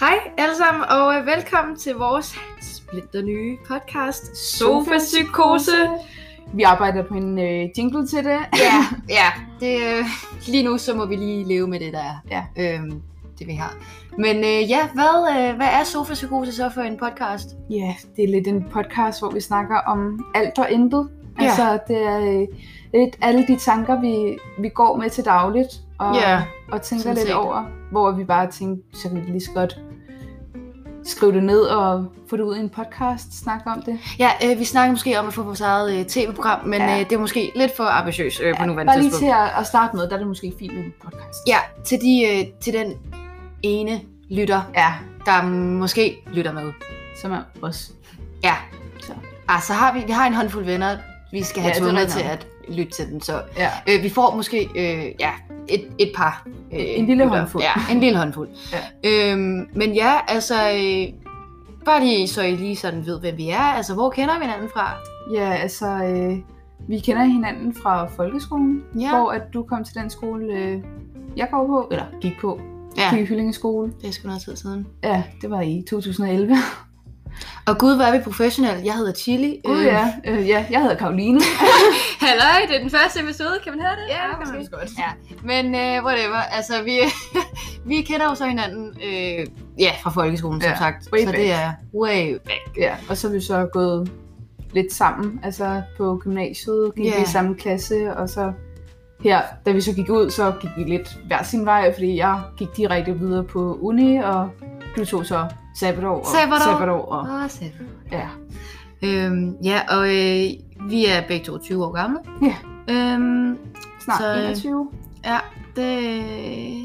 Hej alle sammen, og øh, velkommen til vores splinter nye podcast, Sofa Psykose. Vi arbejder på en øh, jingle til det. Ja, ja. Det, øh, lige nu så må vi lige leve med det, der er. Ja. Øhm, det vi har. Men øh, ja, hvad, øh, hvad er Sofa Psykose så for en podcast? Ja, det er lidt en podcast, hvor vi snakker om alt og intet. Ja. Altså, det er øh, lidt alle de tanker, vi, vi går med til dagligt, og, Ja, og tænker lidt set. over, hvor vi bare tænker, så kan vi lige så godt skrive det ned og få det ud i en podcast, snakke om det. Ja, øh, vi snakker måske om at få vores eget øh, tv-program, men Ja. øh, det er måske lidt for ambitiøst øh, på nuværende Bare lige tidspunkt. til at, at starte med, der er det måske fint med en podcast. Ja, til, de, øh, til den ene lytter, ja der måske lytter med. som er os. Ja, Så. ah, så har vi, vi har en håndfuld venner, vi skal have Ja, ja, tvunget til at lytte til den. Så Ja. øh, vi får måske øh, ja, et, et par. Øh, En lille lyttere. håndfuld. Ja, en lille håndfuld. Ja. Øhm, men ja, altså, øh, bare lige så I lige sådan ved, hvem vi er. Altså, hvor kender vi hinanden fra? Ja, altså, øh, vi kender hinanden fra folkeskolen, Ja. hvor at du kom til den skole, øh, jeg går på, eller gik på, Ja, ja. Hyllinge skole. det er sgu noget tid siden. Ja, det var i 2011. Og gud, hvor er vi professionelle. Jeg hedder Chili. Gud ja, øh, ja, jeg hedder Karoline. Halløj, det er den første episode. Kan man høre det? Ja, det kan man godt. Ja, men uh, whatever. Altså, vi, vi kender jo så hinanden øh, ja, fra folkeskolen, som Ja, sagt. way så back. det er way back. Ja, og så er vi så gået lidt sammen, altså på gymnasiet, gik Ja. vi i samme klasse, og så her, da vi så gik ud, så gik vi lidt hver sin vej, fordi jeg gik direkte videre på uni, og du tog så sabbatår og Sabbatår. sabbatår og Åh, oh, sæt. ja. Øhm, ja, og øh, vi er begge to 20 år gamle. Ja. Øhm, snart Så, øh, 21. ja, det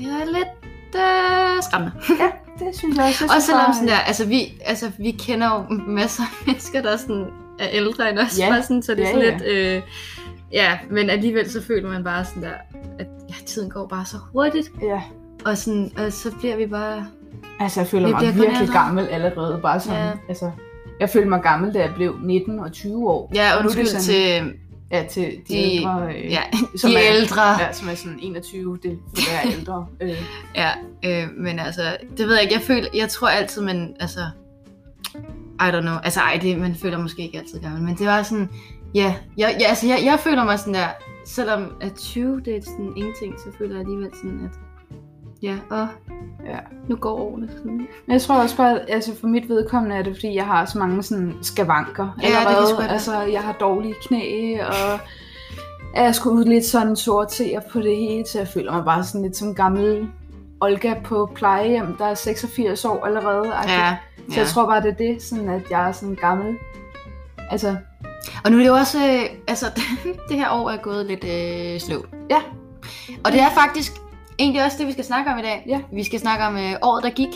er lidt øh, skræmmende. Det synes jeg også. Jeg Også selvom sådan der, altså vi, altså vi kender jo masser af mennesker, der sådan er ældre end os. Ja. Bare sådan, så det er Ja, sådan ja. lidt, øh, ja, men alligevel så føler man bare sådan der, at ja, tiden går bare så hurtigt. Ja, Og, sådan, og så bliver vi bare, altså jeg føler mig virkelig ældre. gammel allerede. Bare sådan, Ja. altså, jeg følte mig gammel, da jeg blev 19 og 20 år. ja, nu er det sådan- til Ja, til de, De- ældre. Øh, ja, som de er, ældre. Ja, som er sådan 21, det føler jeg er ældre. Øh, Ja, øh, men altså, det ved jeg ikke. Jeg føler, jeg tror altid, man, altså, I don't know. Altså, ej, det, man føler måske ikke altid gammel, men det var sådan, ja, jeg, jeg, altså, jeg, jeg føler mig sådan der, selvom at 20, det er sådan ingenting, så føler jeg alligevel sådan, at, ja, og Ja. nu går årene sådan. Men jeg tror også bare, altså for mit vedkommende er det, fordi jeg har så mange sådan skavanker Ja, det kan allerede. godt være. altså, jeg har dårlige knæ, og jeg skulle ud lidt sådan sortere på det hele, så jeg føler mig bare sådan lidt som gammel Olga på plejehjem, der er 86 år allerede. Ja, Så jeg tror bare, det er det, sådan at jeg er sådan gammel. Altså, Og nu er det jo også, øh, altså, det her år er gået lidt øh, sløvt. ja, Og det er faktisk egentlig også det, vi skal snakke om i dag. Ja. Vi skal snakke om øh, året, der gik.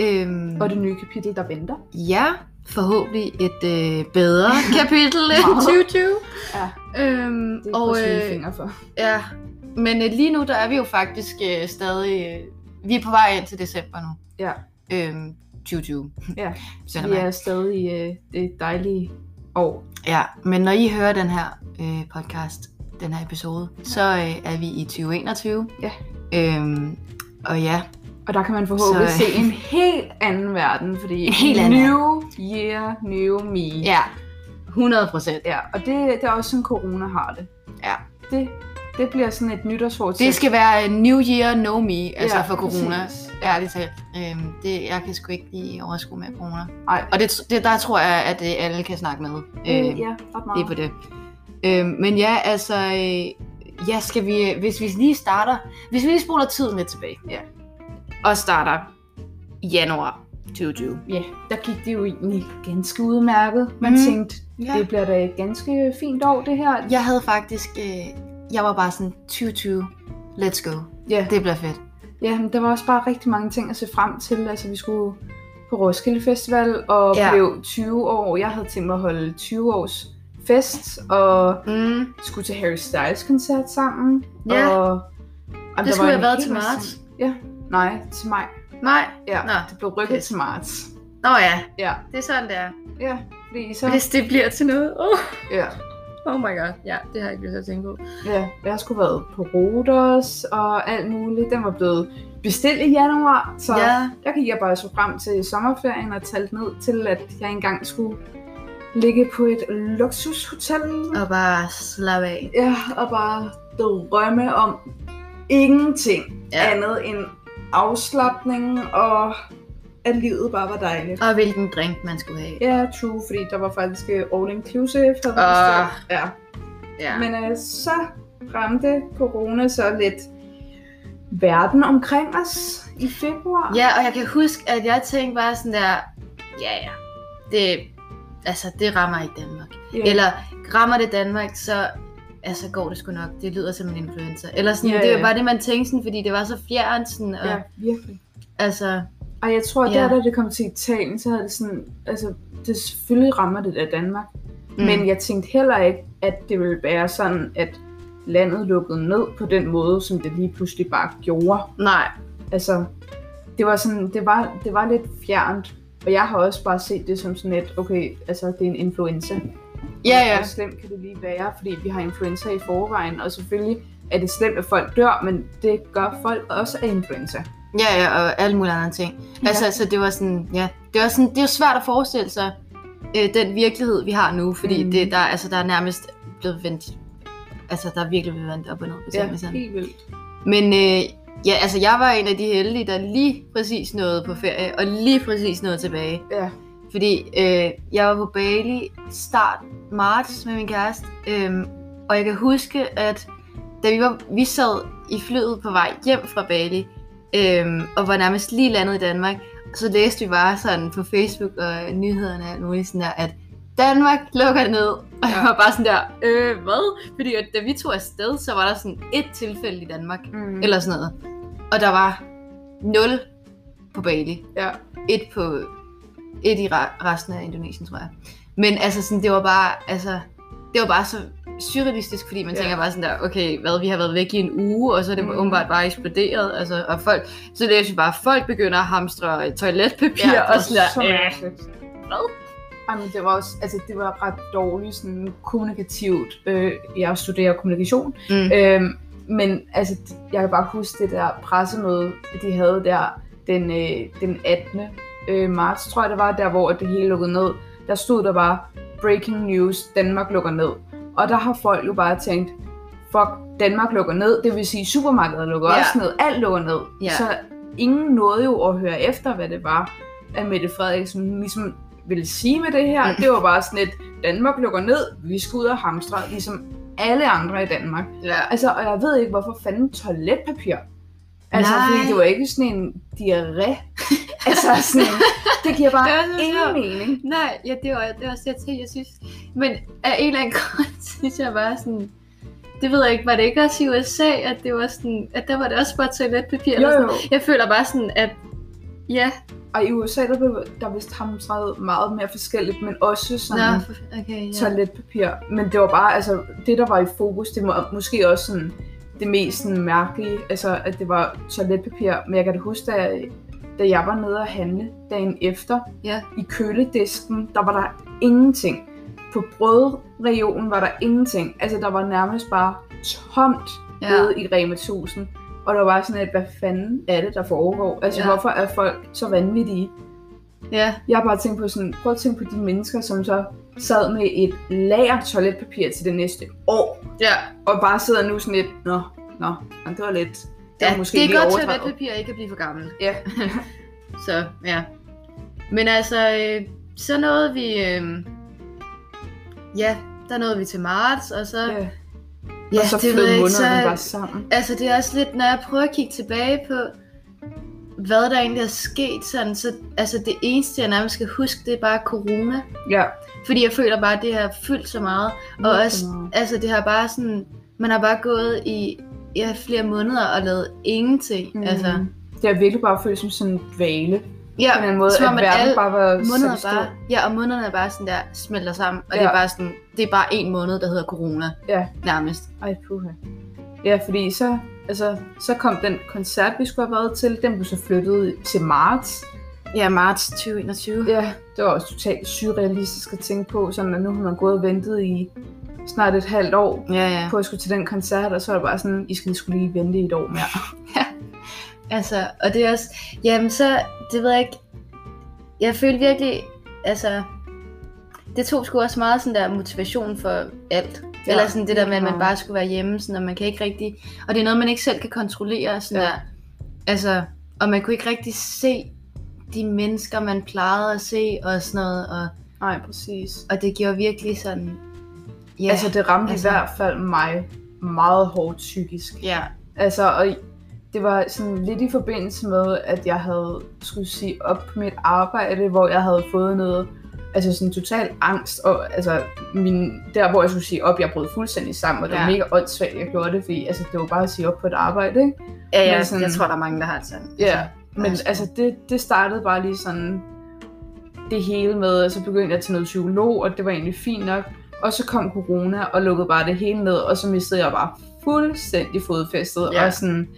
Øhm, og det nye kapitel, der venter. Ja, forhåbentlig et øh, bedre kapitel end Meget. 2020. Ja, Øhm, det er og øh, fingre for. ja, men øh, lige nu der er vi jo faktisk øh, stadig, øh, vi er på vej ind til december nu. Ja, Øhm, 2020. ja. Vi er stadig i øh, det dejlige år. Ja, men når I hører den her øh, podcast, den her episode, så øh, er vi i 2021. Ja. Øhm, og ja, Og der kan man forhåbentlig Så, øh, se en helt anden verden, fordi En helt anden new year, new me. ja, 100 procent. ja og det, det er også sådan, corona har det. Ja. Det, det bliver sådan et nytårsfortsæt. Det skal være øh, New Year, No Me, altså Ja, for corona. præcis. Ærligt talt. Øhm, det, jeg kan sgu ikke lige overskue med corona. Ej. Og det, det, der tror jeg, at det alle kan snakke med. Øh, Øh, ja, ret Det meget. er på det. Øhm, men ja, altså... Øh, ja, skal vi... Hvis vi lige starter... Hvis vi lige spoler tiden lidt tilbage. Ja. Og starter i januar 2020. Ja, der gik det jo egentlig ganske udmærket. Man mm. tænkte, Ja. det bliver da et ganske fint år, det her. Jeg havde faktisk... Øh, jeg var bare sådan, 2020, let's go. Ja, Det bliver fedt. ja men der var også bare rigtig mange ting at se frem til. Altså, vi skulle på Roskilde Festival og ja. blev 20 år. Jeg havde tænkt mig at holde 20 års fest, og Mm. skulle til Harry Styles koncert sammen. Ja. Og, og Det skulle have været til marts. ting. Ja, nej, til maj. Nej. Ja, Nå. det blev rykket Pis. til marts. Nå ja, Ja, det er sådan, det er. ja, fordi så... Hvis det bliver til noget. Oh. Ja. Oh my god, ja, det har jeg ikke lyst til at tænke på. Ja, jeg har sgu været på Rodos og alt muligt. Den var blevet bestilt i januar, så Ja, der gik jeg bare så frem til sommerferien og talte ned til, at jeg engang skulle ligge på et luksushotel. og bare slappe af. Ja, og bare drømme om ingenting Ja. andet end afslappning og at livet bare var dejligt. Og hvilken drink man skulle have. Ja, true, fordi der var faktisk øh, all inclusive. havde vi Ah. ja. Ja. Men øh, så ramte corona så lidt verden omkring os i februar. Ja, og jeg kan huske, at jeg tænkte bare sådan der, ja ja, det, altså, det rammer ikke Danmark. Ja. Eller rammer det Danmark, så altså, går det sgu nok. Det lyder som en influencer. Eller sådan, Ja, det var bare det, man tænkte sådan, fordi det var så fjernt. Sådan, og, ja, virkelig. Altså, Og jeg tror, at der, da det kom til Italien, så havde det sådan, altså, det selvfølgelig rammer det af Danmark. Mm. Men jeg tænkte heller ikke, at det ville være sådan, at landet lukkede ned på den måde, som det lige pludselig bare gjorde. nej. Altså, det var sådan, det var, det var lidt fjernt. Og jeg har også bare set det som sådan et, okay, altså det er en influenza. Ja, ja. Hvor slemt kan det lige være, fordi vi har influenza i forvejen, og selvfølgelig er det slemt, at folk dør, men det gør folk også af influenza. Ja, ja, og alle mulige andre ting. Altså, Ja. så det var sådan, ja, det var sådan, det er svært at forestille sig øh, den virkelighed, vi har nu, fordi Mm. det, der, altså, der er nærmest blevet vendt, altså, der er virkelig blevet vendt op og ned på Ja, helt vildt. Men øh, ja, altså, jeg var en af de heldige, der lige præcis nåede på ferie, og lige præcis nåede tilbage. Ja, Fordi øh, jeg var på Bali start marts med min kæreste, øhm, og jeg kan huske, at da vi, var, vi sad i flyet på vej hjem fra Bali, øhm, og var nærmest lige landet i Danmark, så læste vi bare sådan på Facebook og nyhederne og alt muligt sådan der, at Danmark lukker ned. Og jeg var bare sådan der, øh, hvad? Fordi at da vi tog afsted, så var der sådan et tilfælde i Danmark, mm. eller sådan noget. Og der var 0 på Bali ja. et på et i re- resten af Indonesien, tror jeg. Men altså sådan, det var bare, altså, det var bare så surrealistisk, fordi man Ja. tænker bare sådan der, okay, hvad, vi har været væk i en uge, og så er det Mm. åbenbart bare eksploderet, altså, og folk, så læser vi bare, at folk begynder at hamstre toiletpapir, Ja, det og sådan så der, øh, mærkeligt. hvad? Ej, men det var også, altså det var ret dårligt sådan kommunikativt. Øh, jeg studerer kommunikation, Mm. øhm, men altså jeg kan bare huske det der pressemøde, de havde der den, øh, den 18. Øh, marts, tror jeg det var, der hvor det hele lukkede ned. Der stod der bare, breaking news, Danmark lukker ned. Og der har folk jo bare tænkt, fuck, Danmark lukker ned, det vil sige supermarkedet lukker Ja. også ned, alt lukker ned. Ja. Så ingen nåede jo at høre efter, hvad det var, at Mette Frederiksen ligesom ville sige med det her. Mm. Det var bare sådan et, Danmark lukker ned, vi skal ud og hamstre, ligesom alle andre i Danmark. Ja. Altså, og jeg ved ikke, hvorfor fanden toiletpapir. Altså, Nej. fordi det var ikke sådan en diarré. altså, sådan, det giver bare Det ingen mening. Nej, ja, det var, det var også jeg tænkte, jeg synes. Men af en eller anden grund, synes jeg bare sådan, det ved jeg ikke, var det ikke også i USA, at det var sådan, at der var det også bare toiletpapir? Jo, eller sådan? jo. Jeg føler bare sådan, at ja, Og i USA, der blev der vist hamstret meget mere forskelligt, men også sådan Nå, for- okay, ja. toiletpapir. Men det var bare, altså, det der var i fokus, det var måske også sådan det mest sådan, mærkelige, altså at det var toiletpapir. Men jeg kan da huske, da, da jeg var nede og handle dagen efter, Ja. i køledisken, der var der ingenting. På brødregionen var der ingenting. Altså, der var nærmest bare tomt Ja. ja. nede i Rema 1000. Og der var bare sådan et, hvad fanden er det, der foregår? Altså, Ja. ja. hvorfor er folk så vanvittige? Ja, Jeg har bare tænkt på sådan, prøv at tænke på de mennesker, som så sad med et lager toiletpapir til det næste år. ja. Og bare sidder nu sådan lidt, nå, nå, det var lidt, det var ja måske det er godt, overdrevet. toiletpapir ikke at blive for gammel. Ja. Så, ja. Men altså, øh, så nåede vi, øh, ja, der nåede vi til marts, og så, ja. Ja, og så det flød månederne så, bare sammen. Altså, det er også lidt, når jeg prøver at kigge tilbage på, hvad der egentlig er sket, sådan, så altså, det eneste, jeg nærmest skal huske, det er bare corona. Ja. Fordi jeg føler bare, at det har fyldt så meget. Og Virkelig også, meget. altså, det har bare sådan, man har bare gået i ja, flere måneder og lavet ingenting. Mm. Altså, Det har virkelig bare følt som sådan en dvale. Ja, på den måde, som om, at at alle bare var måneder bare, ja, og månederne er bare sådan der, smelter sammen. Og ja. det Ja. er bare sådan, det er bare en måned, der hedder corona. Ja. Nærmest. Ej, puha. Ja, fordi så, altså, så kom den koncert, vi skulle have været til, den blev så flyttet til marts. Ja, marts 2021. Ja, det var også totalt surrealistisk at tænke på, sådan at nu har man gået og ventet i snart et halvt år Ja, ja. på at skulle til den koncert, og så er det bare sådan, I skal skulle lige vente i et år mere. Altså, og det er også, jamen så, det ved jeg ikke, jeg følte virkelig, altså, det tog sgu også meget sådan der motivation for alt. Ja, Eller sådan det der med, at man bare skulle være hjemme, sådan, og man kan ikke rigtig, og det er noget, man ikke selv kan kontrollere, sådan Ja. der, altså, og man kunne ikke rigtig se de mennesker, man plejede at se, og sådan noget, og, Nej, præcis. og det gjorde virkelig sådan, Ja, altså, det ramte altså- i hvert fald mig meget hårdt psykisk. ja, Altså, og det var sådan lidt i forbindelse med, at jeg havde skulle sige op på mit arbejde, hvor jeg havde fået noget, altså sådan total angst, og altså min, der hvor jeg skulle sige op, jeg brød fuldstændig sammen, og det var Ja. mega åndssvagt, jeg gjorde det, fordi altså, det var bare at sige op på et arbejde, ikke? ja, ja Men sådan- jeg tror, der er mange, der har det sådan. Ja, men altså- altså det, det startede bare lige sådan det hele med, og så begyndte jeg til noget psykolog, og det var egentlig fint nok. Og så kom corona og lukkede bare det hele ned, og så mistede jeg bare fuldstændig fodfæstet. Ja. Og sådan,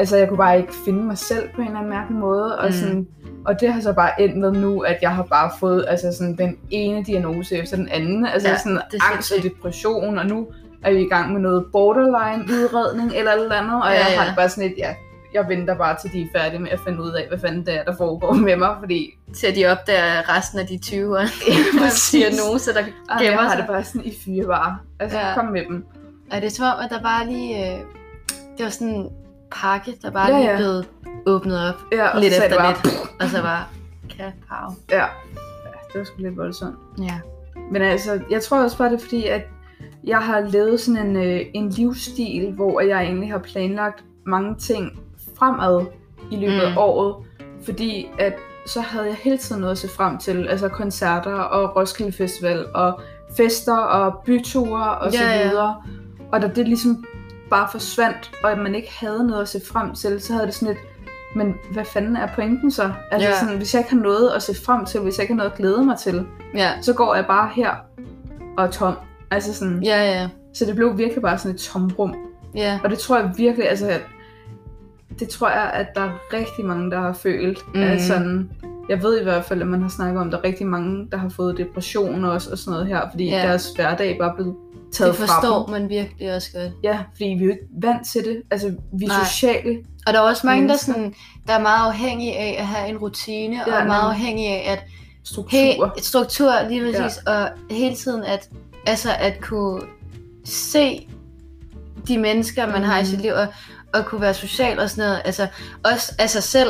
altså jeg kunne bare ikke finde mig selv på en eller anden mærkelig måde. Og, Mm. sådan, og det har så bare endt med nu, at jeg har bare fået altså sådan, den ene diagnose efter den anden. Altså Ja, ja, sådan angst og depression, og nu er vi i gang med noget borderline-udredning eller et eller andet. Og Ja, jeg ja. har det bare sådan lidt, ja, jeg venter bare til de er færdige med at finde ud af, hvad fanden det er, der foregår med mig, fordi Til de opdager resten af de 20 år. præcis. diagnose, der Ej, jeg gemmer har sig. det bare sådan i fire bare. Altså, Ja. ja. kom med dem. Og det er som om, at der bare lige... Øh, det var sådan pakke, der bare Ja, lige ja. blev åbnet op. Ja, og lidt så efter bare, lidt. Og så bare... Kapow. Ja. ja, det var sgu lidt voldsomt. Ja. Men altså, jeg tror også bare, det er fordi, at jeg har levet sådan en, øh, en livsstil, hvor jeg egentlig har planlagt mange ting fremad i løbet af Mm. året. Fordi at så havde jeg hele tiden noget at se frem til. Altså koncerter og Roskilde Festival og fester og byture og så Ja, ja. videre. Og da det ligesom bare forsvandt, og at man ikke havde noget at se frem til, så havde det sådan lidt, men hvad fanden er pointen så? Altså Ja. sådan, hvis jeg ikke har noget at se frem til, hvis jeg ikke har noget at glæde mig til, Ja. så går jeg bare her og er tom. Altså sådan, Ja, ja. så det blev virkelig bare sådan et tomrum. Ja. Og det tror jeg virkelig, altså, at, det tror jeg, at der er rigtig mange, der har følt. Mm. Mhm. At sådan, jeg ved i hvert fald, at man har snakket om, at der er rigtig mange, der har fået depression også, og sådan noget her, fordi Ja. deres hverdag bare blevet taget Det fra forstår dem. man virkelig også godt. Ja, fordi vi er jo ikke vant til det. Altså, vi er Nej. sociale. Og der er også mange, der, sådan, der er meget afhængige af at have en rutine, ja, og er meget afhængige af at Struktur. He, struktur, lige præcis, ja. og hele tiden at, altså at kunne se de mennesker, man mm. har i sit Mhm. liv, og, og kunne være social og sådan noget. Altså, også altså selv,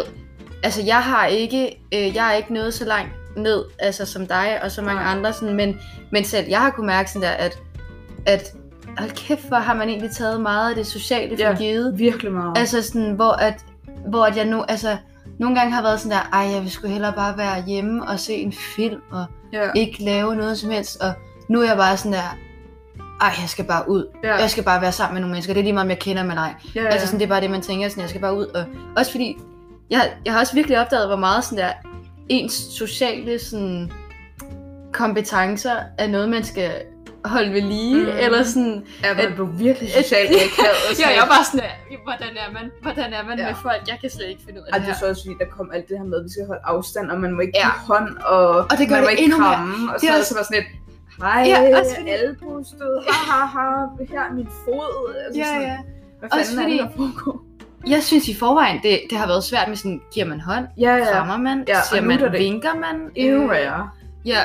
altså jeg har ikke, øh, jeg er ikke nået så langt ned, altså som dig og så mange Nej. andre, sådan, men, men selv jeg har kunne mærke sådan der, at, at hold kæft, hvor har man egentlig taget meget af det sociale for Ja. givet. Virkelig meget. Altså sådan, hvor at, hvor at jeg nu, altså, nogle gange har været sådan der, ej, jeg vil sgu hellere bare være hjemme og se en film, og ja. ikke lave noget som helst, og nu er jeg bare sådan der, ej, jeg skal bare ud. Ja. Jeg skal bare være sammen med nogle mennesker. Det er lige meget, om jeg kender dem eller ej. Ja, ja. Altså sådan, det er bare det, man tænker, sådan, jeg skal bare ud. Og også fordi, jeg, jeg har også virkelig opdaget, hvor meget sådan der, ens sociale sådan, kompetencer er noget, man skal holde ved lige, mm. eller sådan, ja, man blev virkelig socialt akavet. Ja, jeg er bare sådan, hvordan er man, hvordan er man Ja. med folk? Jeg kan slet ikke finde ud af Og det det er her. så også fordi, der kom alt det her med, at vi skal holde afstand, og man må ikke Ja. give hånd, og, Og det gør man må det ikke endnu mere. kramme, og Det er så, også- så var sådan lidt, hej, Ja, ja, også fordi- albustød, ha, ha, ha, her er min fod. Altså Ja, sådan, ja. Hvad Også fanden fordi- er det, der foregår? Jeg synes i forvejen, det, det har været svært med sådan, giver man hånd? Ja, ja. Krammer man? Ja, Siger man? det Vinker man? Øh, værre. Ja,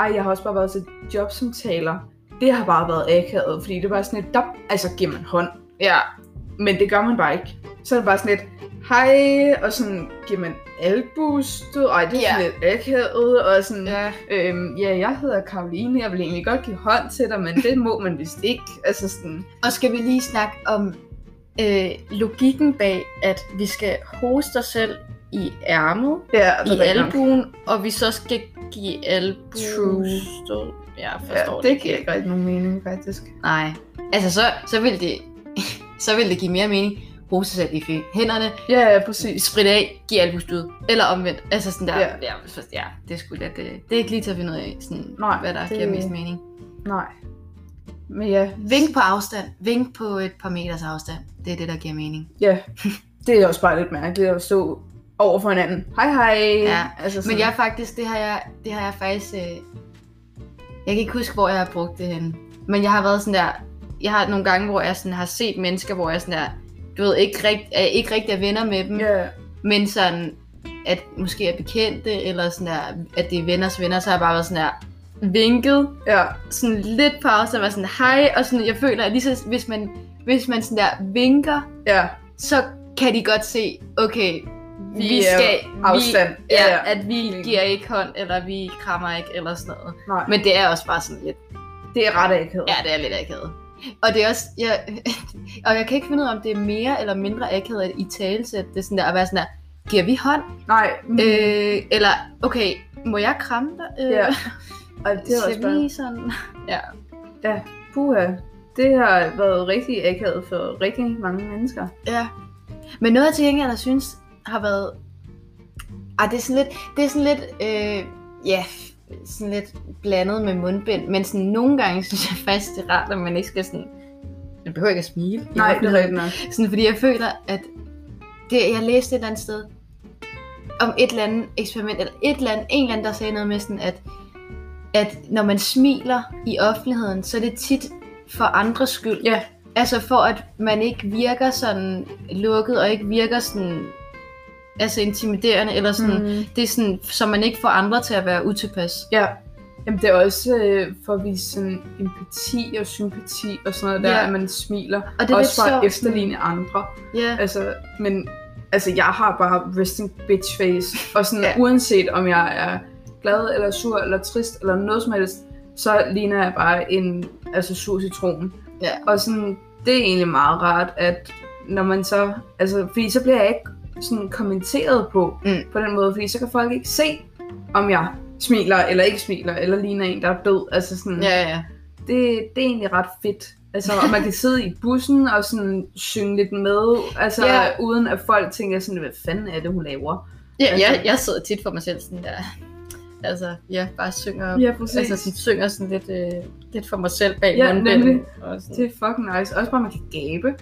Ej, jeg har også bare været til jobsamtaler. Det har bare været akavet, fordi det var sådan et, dop, altså giver man hånd. ja. Men det gør man bare ikke. Så er det bare sådan lidt, hej, og sådan giver man albustød. Ej, det er Ja. sådan lidt akavet, og sådan, ja. Øhm, ja, jeg hedder Karoline. Jeg vil egentlig godt give hånd til dig, men det må man vist ikke. Altså sådan, Og skal vi lige snakke om øh, logikken bag, at vi skal hoste os selv i ærmet, ja, i albuen, og vi så skal give albu True. stød. Jeg Ja, forstår det ikke giver ikke rigtig nogen mening, faktisk. Nej. Altså, så, så vil det så vil det give mere mening. Hoste sig selv i hænderne, Ja, ja, præcis. spritte af, give albustød. Eller omvendt. Altså sådan der, ja, Ja. ja, ja det er sgu lidt, det, det er ikke lige til at finde ud af, sådan, Nej, hvad der det- giver mest mening. Nej. Men ja, Vink på afstand. Vink på et par meters afstand. Det er det, der giver mening. ja, det er også bare lidt mærkeligt at stå over for hinanden. Hej, hej. Ja, altså sådan, Men jeg faktisk, det har jeg, det har jeg faktisk... Øh, jeg kan ikke huske, hvor jeg har brugt det hen. Men jeg har været sådan der, jeg har nogle gange, hvor jeg sådan har set mennesker, hvor jeg sådan der, du ved, ikke, rigt, er, ikke rigtig er venner med dem, Ja, men sådan, at måske er bekendte, eller sådan der, at det er venners venner, så har jeg bare været sådan der, vinket, ja, sådan lidt pause, og var sådan, hej, og sådan, jeg føler, at lige så, hvis man, hvis man sådan der vinker, ja. så kan de godt se, okay, vi, Vi skal, afstand. Vi, ja, Ja, at vi giver ikke hånd, eller vi krammer ikke, eller sådan noget. Nej, Men det er også bare sådan lidt, det er ret akavet. ja, det er lidt akavet. Og det er også, jeg, og jeg kan ikke finde ud af, om det er mere eller mindre akavet at i talesæt, det er sådan der, at være sådan der, giver vi hånd? Nej, Øh, eller, okay, må jeg kramme dig? Øh, Ja, og det er også bare... sådan? Ja. Ja, puha. Det har været rigtig akavet for rigtig mange mennesker. Ja. Men noget, jeg til gengæld, jeg synes, har været... Ej, det er sådan lidt... Det er sådan lidt... Øh, ja, sådan lidt blandet med mundbind. Men sådan nogle gange synes jeg faktisk, det er rart, at man ikke skal sådan... Man behøver ikke at smile. Nej, det er rigtigt nok. Sådan, fordi jeg føler, at det, jeg læste et eller andet sted om et eller andet eksperiment, eller et eller andet, en eller anden, der sagde noget med sådan, at, at når man smiler i offentligheden, så er det tit for andres skyld. Ja, Altså for at man ikke virker sådan lukket, og ikke virker sådan altså intimiderende, eller sådan, mm. det er sådan, så man ikke får andre til at være utilpas. ja. Jamen, det er også øh, for at vise sådan empati og sympati og sådan noget der, Ja. at man smiler. Og det er også for at efterligne andre. Ja, Altså, men altså, jeg har bare resting bitch face. Og sådan, ja. uanset om jeg er glad eller sur eller trist eller noget som helst, så ligner jeg bare en altså, sur citron. Ja. Og sådan, det er egentlig meget rart, at når man så, altså, fordi så bliver jeg ikke sådan kommenteret på, Mm. på den måde, fordi så kan folk ikke se, om jeg smiler eller ikke smiler, eller ligner en, der er død. Altså sådan, ja, ja. det, det er egentlig ret fedt. Altså, og man kan sidde i bussen og sådan synge lidt med, altså Ja. uden at folk tænker sådan, hvad fanden er det, hun laver? ja Altså- jeg, jeg sidder tit for mig selv sådan der, altså, jeg bare synger, Ja, præcis. altså sådan, synger sådan lidt, øh, lidt for mig selv bag Ja, nemlig. Og sådan. Det er fucking nice. Også bare, man kan gabe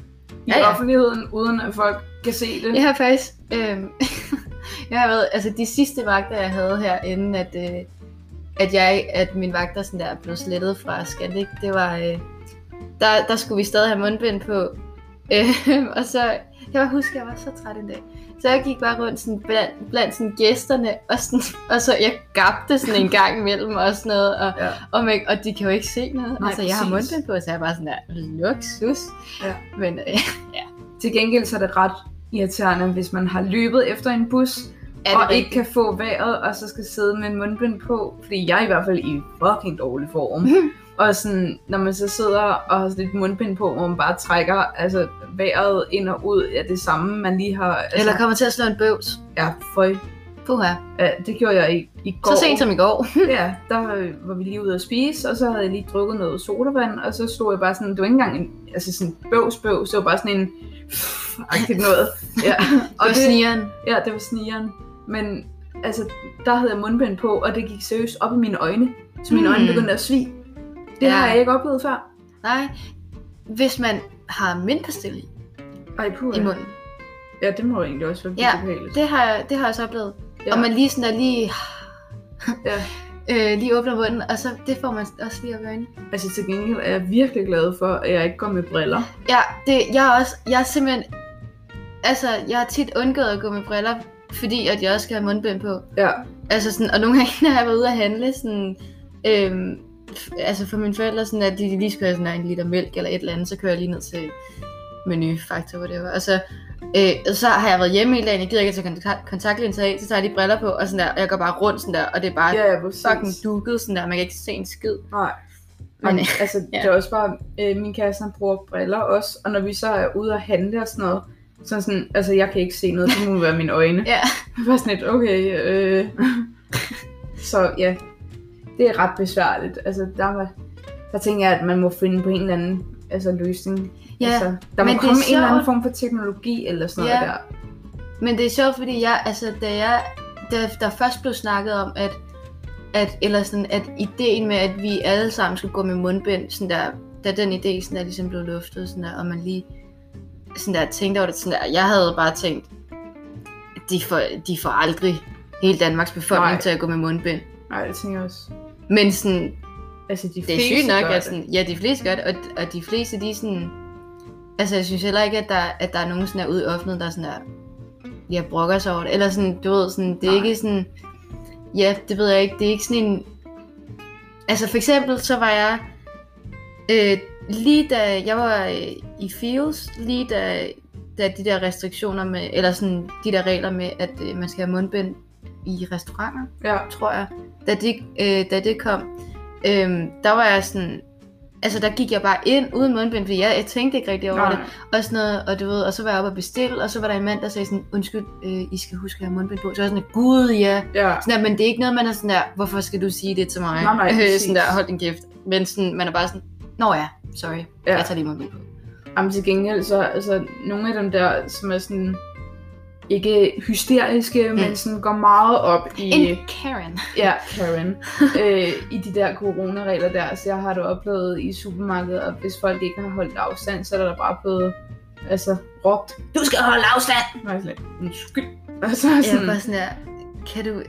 i Ja, ja. offentligheden, uden at folk kan se det. Jeg har faktisk, øh, jeg har været, altså de sidste vagter, jeg havde her, inden at, øh, at, jeg, at min vagter sådan der blev slettet fra Scandic, det var, øh, der, der skulle vi stadig have mundbind på. Øh, og så, jeg kan huske, jeg var så træt en dag. Så jeg gik bare rundt sådan blandt, blandt sådan gæsterne, og, sådan, og så jeg gabte sådan en gang imellem og sådan noget, og, Ja. og, man, og de kan jo ikke se noget. Nej, altså, jeg har mundbind på, så jeg er bare sådan der, luksus. Ja. Men øh, Til gengæld så er det ret irriterende, hvis man har løbet efter en bus, er det og ikke rigtigt? kan få vejret, og så skal sidde med en mundbind på. Fordi jeg er i hvert fald i fucking dårlig form. Mhm. og sådan, når man så sidder og har lidt mundbind på, hvor man bare trækker altså, vejret ind og ud af det samme, man lige har... Altså, Eller kommer til at slå en bøvs. Ja, føj. Puha. Ja, det gjorde jeg i, i går. Så sent som i går. Ja, der var, var vi lige ude at spise, og så havde jeg lige drukket noget sodavand, og så stod jeg bare sådan, det var ikke engang en, altså sådan bøvs bøvs, det var bare sådan en agtigt noget. Ja, Og det snigeren. Ja, det var snigeren. Men altså, der havde jeg mundbind på, og det gik seriøst op i mine øjne. Så mine Mm. øjne begyndte at svige. Det Ja. har jeg ikke oplevet før. Nej. Hvis man har mintpastil i, Ej, i munden. Ja, det må egentlig også være Ja. Det har, jeg, det har jeg så oplevet. Ja. Og man lige sådan der lige... Ja. øh, lige åbner munden, og så det får man også lige op i øjnene. Altså til gengæld er jeg virkelig glad for, at jeg ikke går med briller. Ja, det, jeg er også... Jeg er simpelthen... Altså, jeg har tit undgået at gå med briller, fordi at jeg også skal have mundbind på. Ja, Altså sådan, og nogle gange, når jeg var ude at handle, sådan, øhm, altså for mine forældre, sådan, at de lige skulle have sådan en liter mælk eller et eller andet, så kører jeg lige ned til menu, faktor, whatever. Og så, øh, så har jeg været hjemme hele dagen, jeg gider ikke at tage kontakt- kontaktlinser af, så tager jeg de briller på, og, sådan der, og jeg går bare rundt sådan der, og det er bare ja, ja præcis. fucking dukket sådan der, man kan ikke se en skid. Nej. Men, Men altså, ja. det er også bare, øh, min kæreste han bruger briller også, og når vi så er ude og handle og sådan noget, så sådan, altså jeg kan ikke se noget, det må være mine øjne. Ja. Var sådan lidt, okay, øh. så ja, det er ret besværligt. Altså, der, var, der tænker jeg, at man må finde på en eller anden altså, løsning. Ja, altså, der må komme en eller anden sjovt. form for teknologi eller sådan Ja. noget der. Men det er sjovt, fordi jeg, altså, da jeg, da der først blev snakket om, at, at, eller sådan, at ideen med, at vi alle sammen skulle gå med mundbind, sådan der, da den idé sådan der, ligesom blev luftet, sådan der, og man lige sådan der, tænkte over det, sådan der, jeg havde bare tænkt, de får, de får aldrig hele Danmarks befolkning Nej. til at gå med mundbind. Nej, det tænker jeg også. Men sådan, Altså, de Det er sygt nok, at sådan, ja, de fleste gør det, og, og de fleste, de er sådan, altså jeg synes heller ikke, at der, at der er nogen sådan der ude i offentligheden, der er sådan der, ja, brokker sig over det, eller sådan, du ved, sådan, det er Nej. ikke sådan, ja, det ved jeg ikke, det er ikke sådan en, altså for eksempel, så var jeg, øh, lige da jeg var øh, i Fields, lige da, da de der restriktioner med, eller sådan, de der regler med, at øh, man skal have mundbind i restauranter, Ja. tror jeg, da det, øh, da det kom, øhm, der var jeg sådan, altså der gik jeg bare ind uden mundbind, fordi jeg, jeg tænkte ikke rigtig over Nej. det, og sådan noget, og du ved, og så var jeg oppe og bestille, og så var der en mand, der sagde sådan, undskyld, øh, I skal huske at have mundbind på, så var jeg sådan, gud ja, Ja. sådan der, men det er ikke noget, man er sådan der, hvorfor skal du sige det til mig, Nej, øh, sådan der, hold din kæft, men sådan, man er bare sådan, nå ja, sorry, Ja. jeg tager lige mundbind på. Jamen til gengæld, så altså, nogle af dem der, som er sådan, ikke hysteriske, mm. men sådan går meget op i... En Karen. Ja, Karen. øh, I de der coronaregler der. Så jeg har det oplevet i supermarkedet, og hvis folk ikke har holdt afstand, så er der bare blevet altså, råbt, du skal holde afstand! Og jeg sådan undskyld. Og så er Jeg sådan, er bare sådan der, kan du, øh,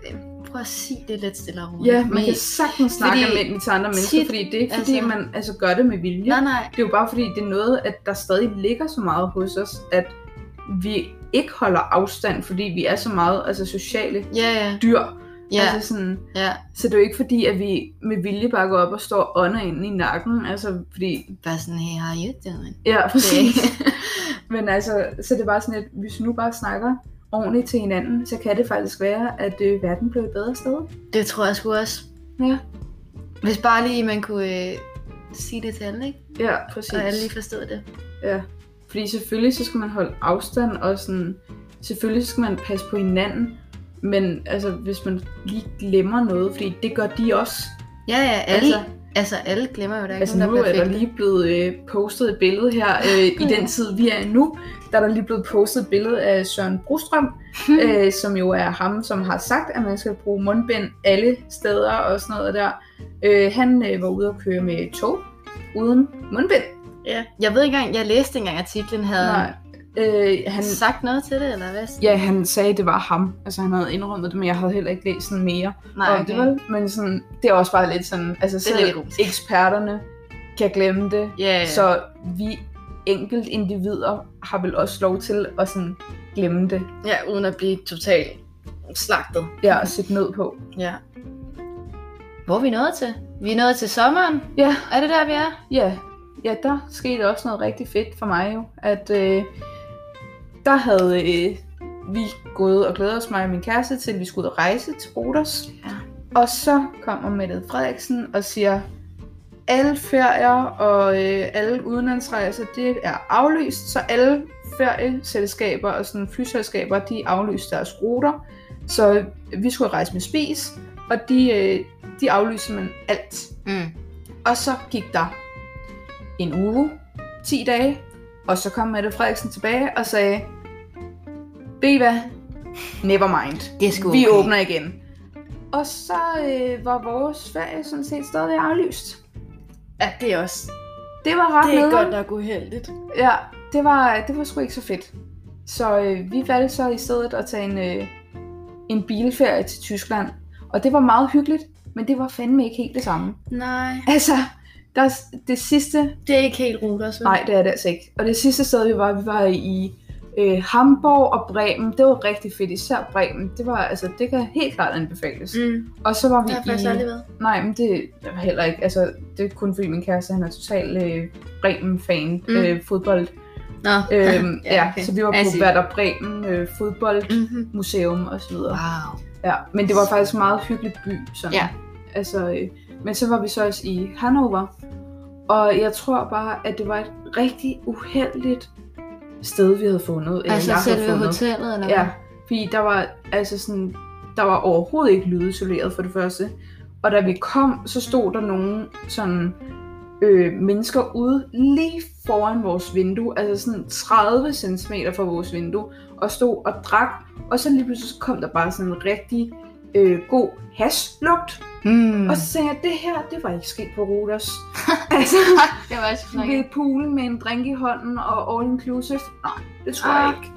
prøv at sige det lidt stille og roligt. ja, man kan sagtens snakke fordi almindeligt til andre mennesker, tit, fordi det er ikke fordi, altså- man altså, gør det med vilje. Nej, nej, Det er jo bare fordi, det er noget, at der stadig ligger så meget hos os, at vi ikke holder afstand, fordi vi er så meget altså, sociale ja, ja, dyr. ja, Altså sådan, ja. så det er jo ikke fordi, at vi med vilje bare går op og står ånder ind i nakken. Altså, fordi... Bare sådan, hey, how you doing? Ja, præcis. Det- Men altså, så det er bare sådan, at hvis vi nu bare snakker ordentligt til hinanden, så kan det faktisk være, at øh, verden bliver et bedre sted. Det tror jeg sgu også. Ja. Hvis bare lige man kunne øh, sige det til alle, ikke? Ja, præcis. Og alle lige forstod det. Ja. Fordi selvfølgelig så skal man holde afstand, og sådan, selvfølgelig så skal man passe på hinanden. Men altså, hvis man lige glemmer noget, fordi det gør de også. Ja, ja, alle, Altså- altså, altså alle glemmer jo, der er ikke Altså nogen, nu der er der perfekte. lige blevet øh, postet et billede her, øh, i Ja. den tid vi er nu, der er der lige blevet postet et billede af Søren Brostrøm, øh, som jo er ham, som har sagt, at man skal bruge mundbind alle steder og sådan noget der. Øh, han øh, var ude at køre med tog uden mundbind. Ja. Jeg ved ikke engang, jeg læste engang artiklen, havde Nej. Øh, han han, sagt noget til det, eller hvad? ja, han sagde, at det var ham. Altså han havde indrømmet det, men jeg havde heller ikke læst sådan mere Nej, om det, vel? Men sådan, det er også bare lidt sådan, altså er selv ironisk. eksperterne kan glemme det. Ja, ja. Så vi enkelt individer har vel også lov til at sådan glemme det. ja, uden at blive totalt slagtet. Ja, og sætte ned på. Ja. Hvor er vi nået til? Vi er nået til sommeren. Ja, Er det der, vi er? ja, ja, der skete også noget rigtig fedt for mig jo. At øh, der havde øh, vi gået og glædet os, mig og min kæreste, til at vi skulle ud og rejse til Rodos. Ja. Og så kommer Mette Frederiksen og siger, alle ferier og øh, alle udenlandsrejser, det er aflyst, så alle ferieselskaber og sådan flyselskaber, de aflyste deres ruter. Så vi skulle rejse med spis, og de, øh, de aflyste man alt. Mm. Og så gik der en uge, 10 dage, og så kom Mette Frederiksen tilbage og sagde, ved I hvad? Never mind. Det er sgu Vi okay. åbner igen. Og så øh, var vores ferie sådan set stadig aflyst. Ja, det er også. Det var ret Det er nederen. godt nok uheldigt. Ja, det var, det var sgu ikke så fedt. Så øh, vi valgte så i stedet at tage en, øh, en bilferie til Tyskland. Og det var meget hyggeligt, men det var fandme ikke helt det samme. Nej. Altså, der, det sidste... Det er ikke helt vel? Nej, det er det altså ikke. Og det sidste sted, vi var, vi var i øh, Hamburg og Bremen. Det var rigtig fedt, især Bremen. Det var, altså, det kan helt klart anbefales. Mm. Og så var vi Det har jeg i... faktisk aldrig været. Nej, men det var heller ikke. Altså, det er kun fordi min kæreste, han er total øh, Bremen-fan. Mm. Øh, fodbold. Nå. Øhm, ja, okay. så vi var på. Werder Bremen øh, fodboldmuseum Mm-hmm. og så videre. Wow. Ja, men det var faktisk en meget hyggelig by. Sådan. Ja. Altså, øh, men så var vi så også i Hannover. Og jeg tror bare, at det var et rigtig uheldigt sted, vi havde fundet. eller Altså jeg havde selve fundet. hotellet, eller Ja, fordi der var altså sådan, der var overhovedet ikke lydisoleret for det første. Og da vi kom, så stod der nogle sådan øh, mennesker ude lige foran vores vindue, altså sådan 30 cm fra vores vindue, og stod og drak. Og så lige pludselig kom der bare sådan en rigtig øh, god hashlugt. Mm. Mm. Og så sagde jeg, det her, det var ikke sket på Rodos. altså, det var også ved poolen med en drink i hånden og all inclusive. Nej, det tror Ah. jeg ikke.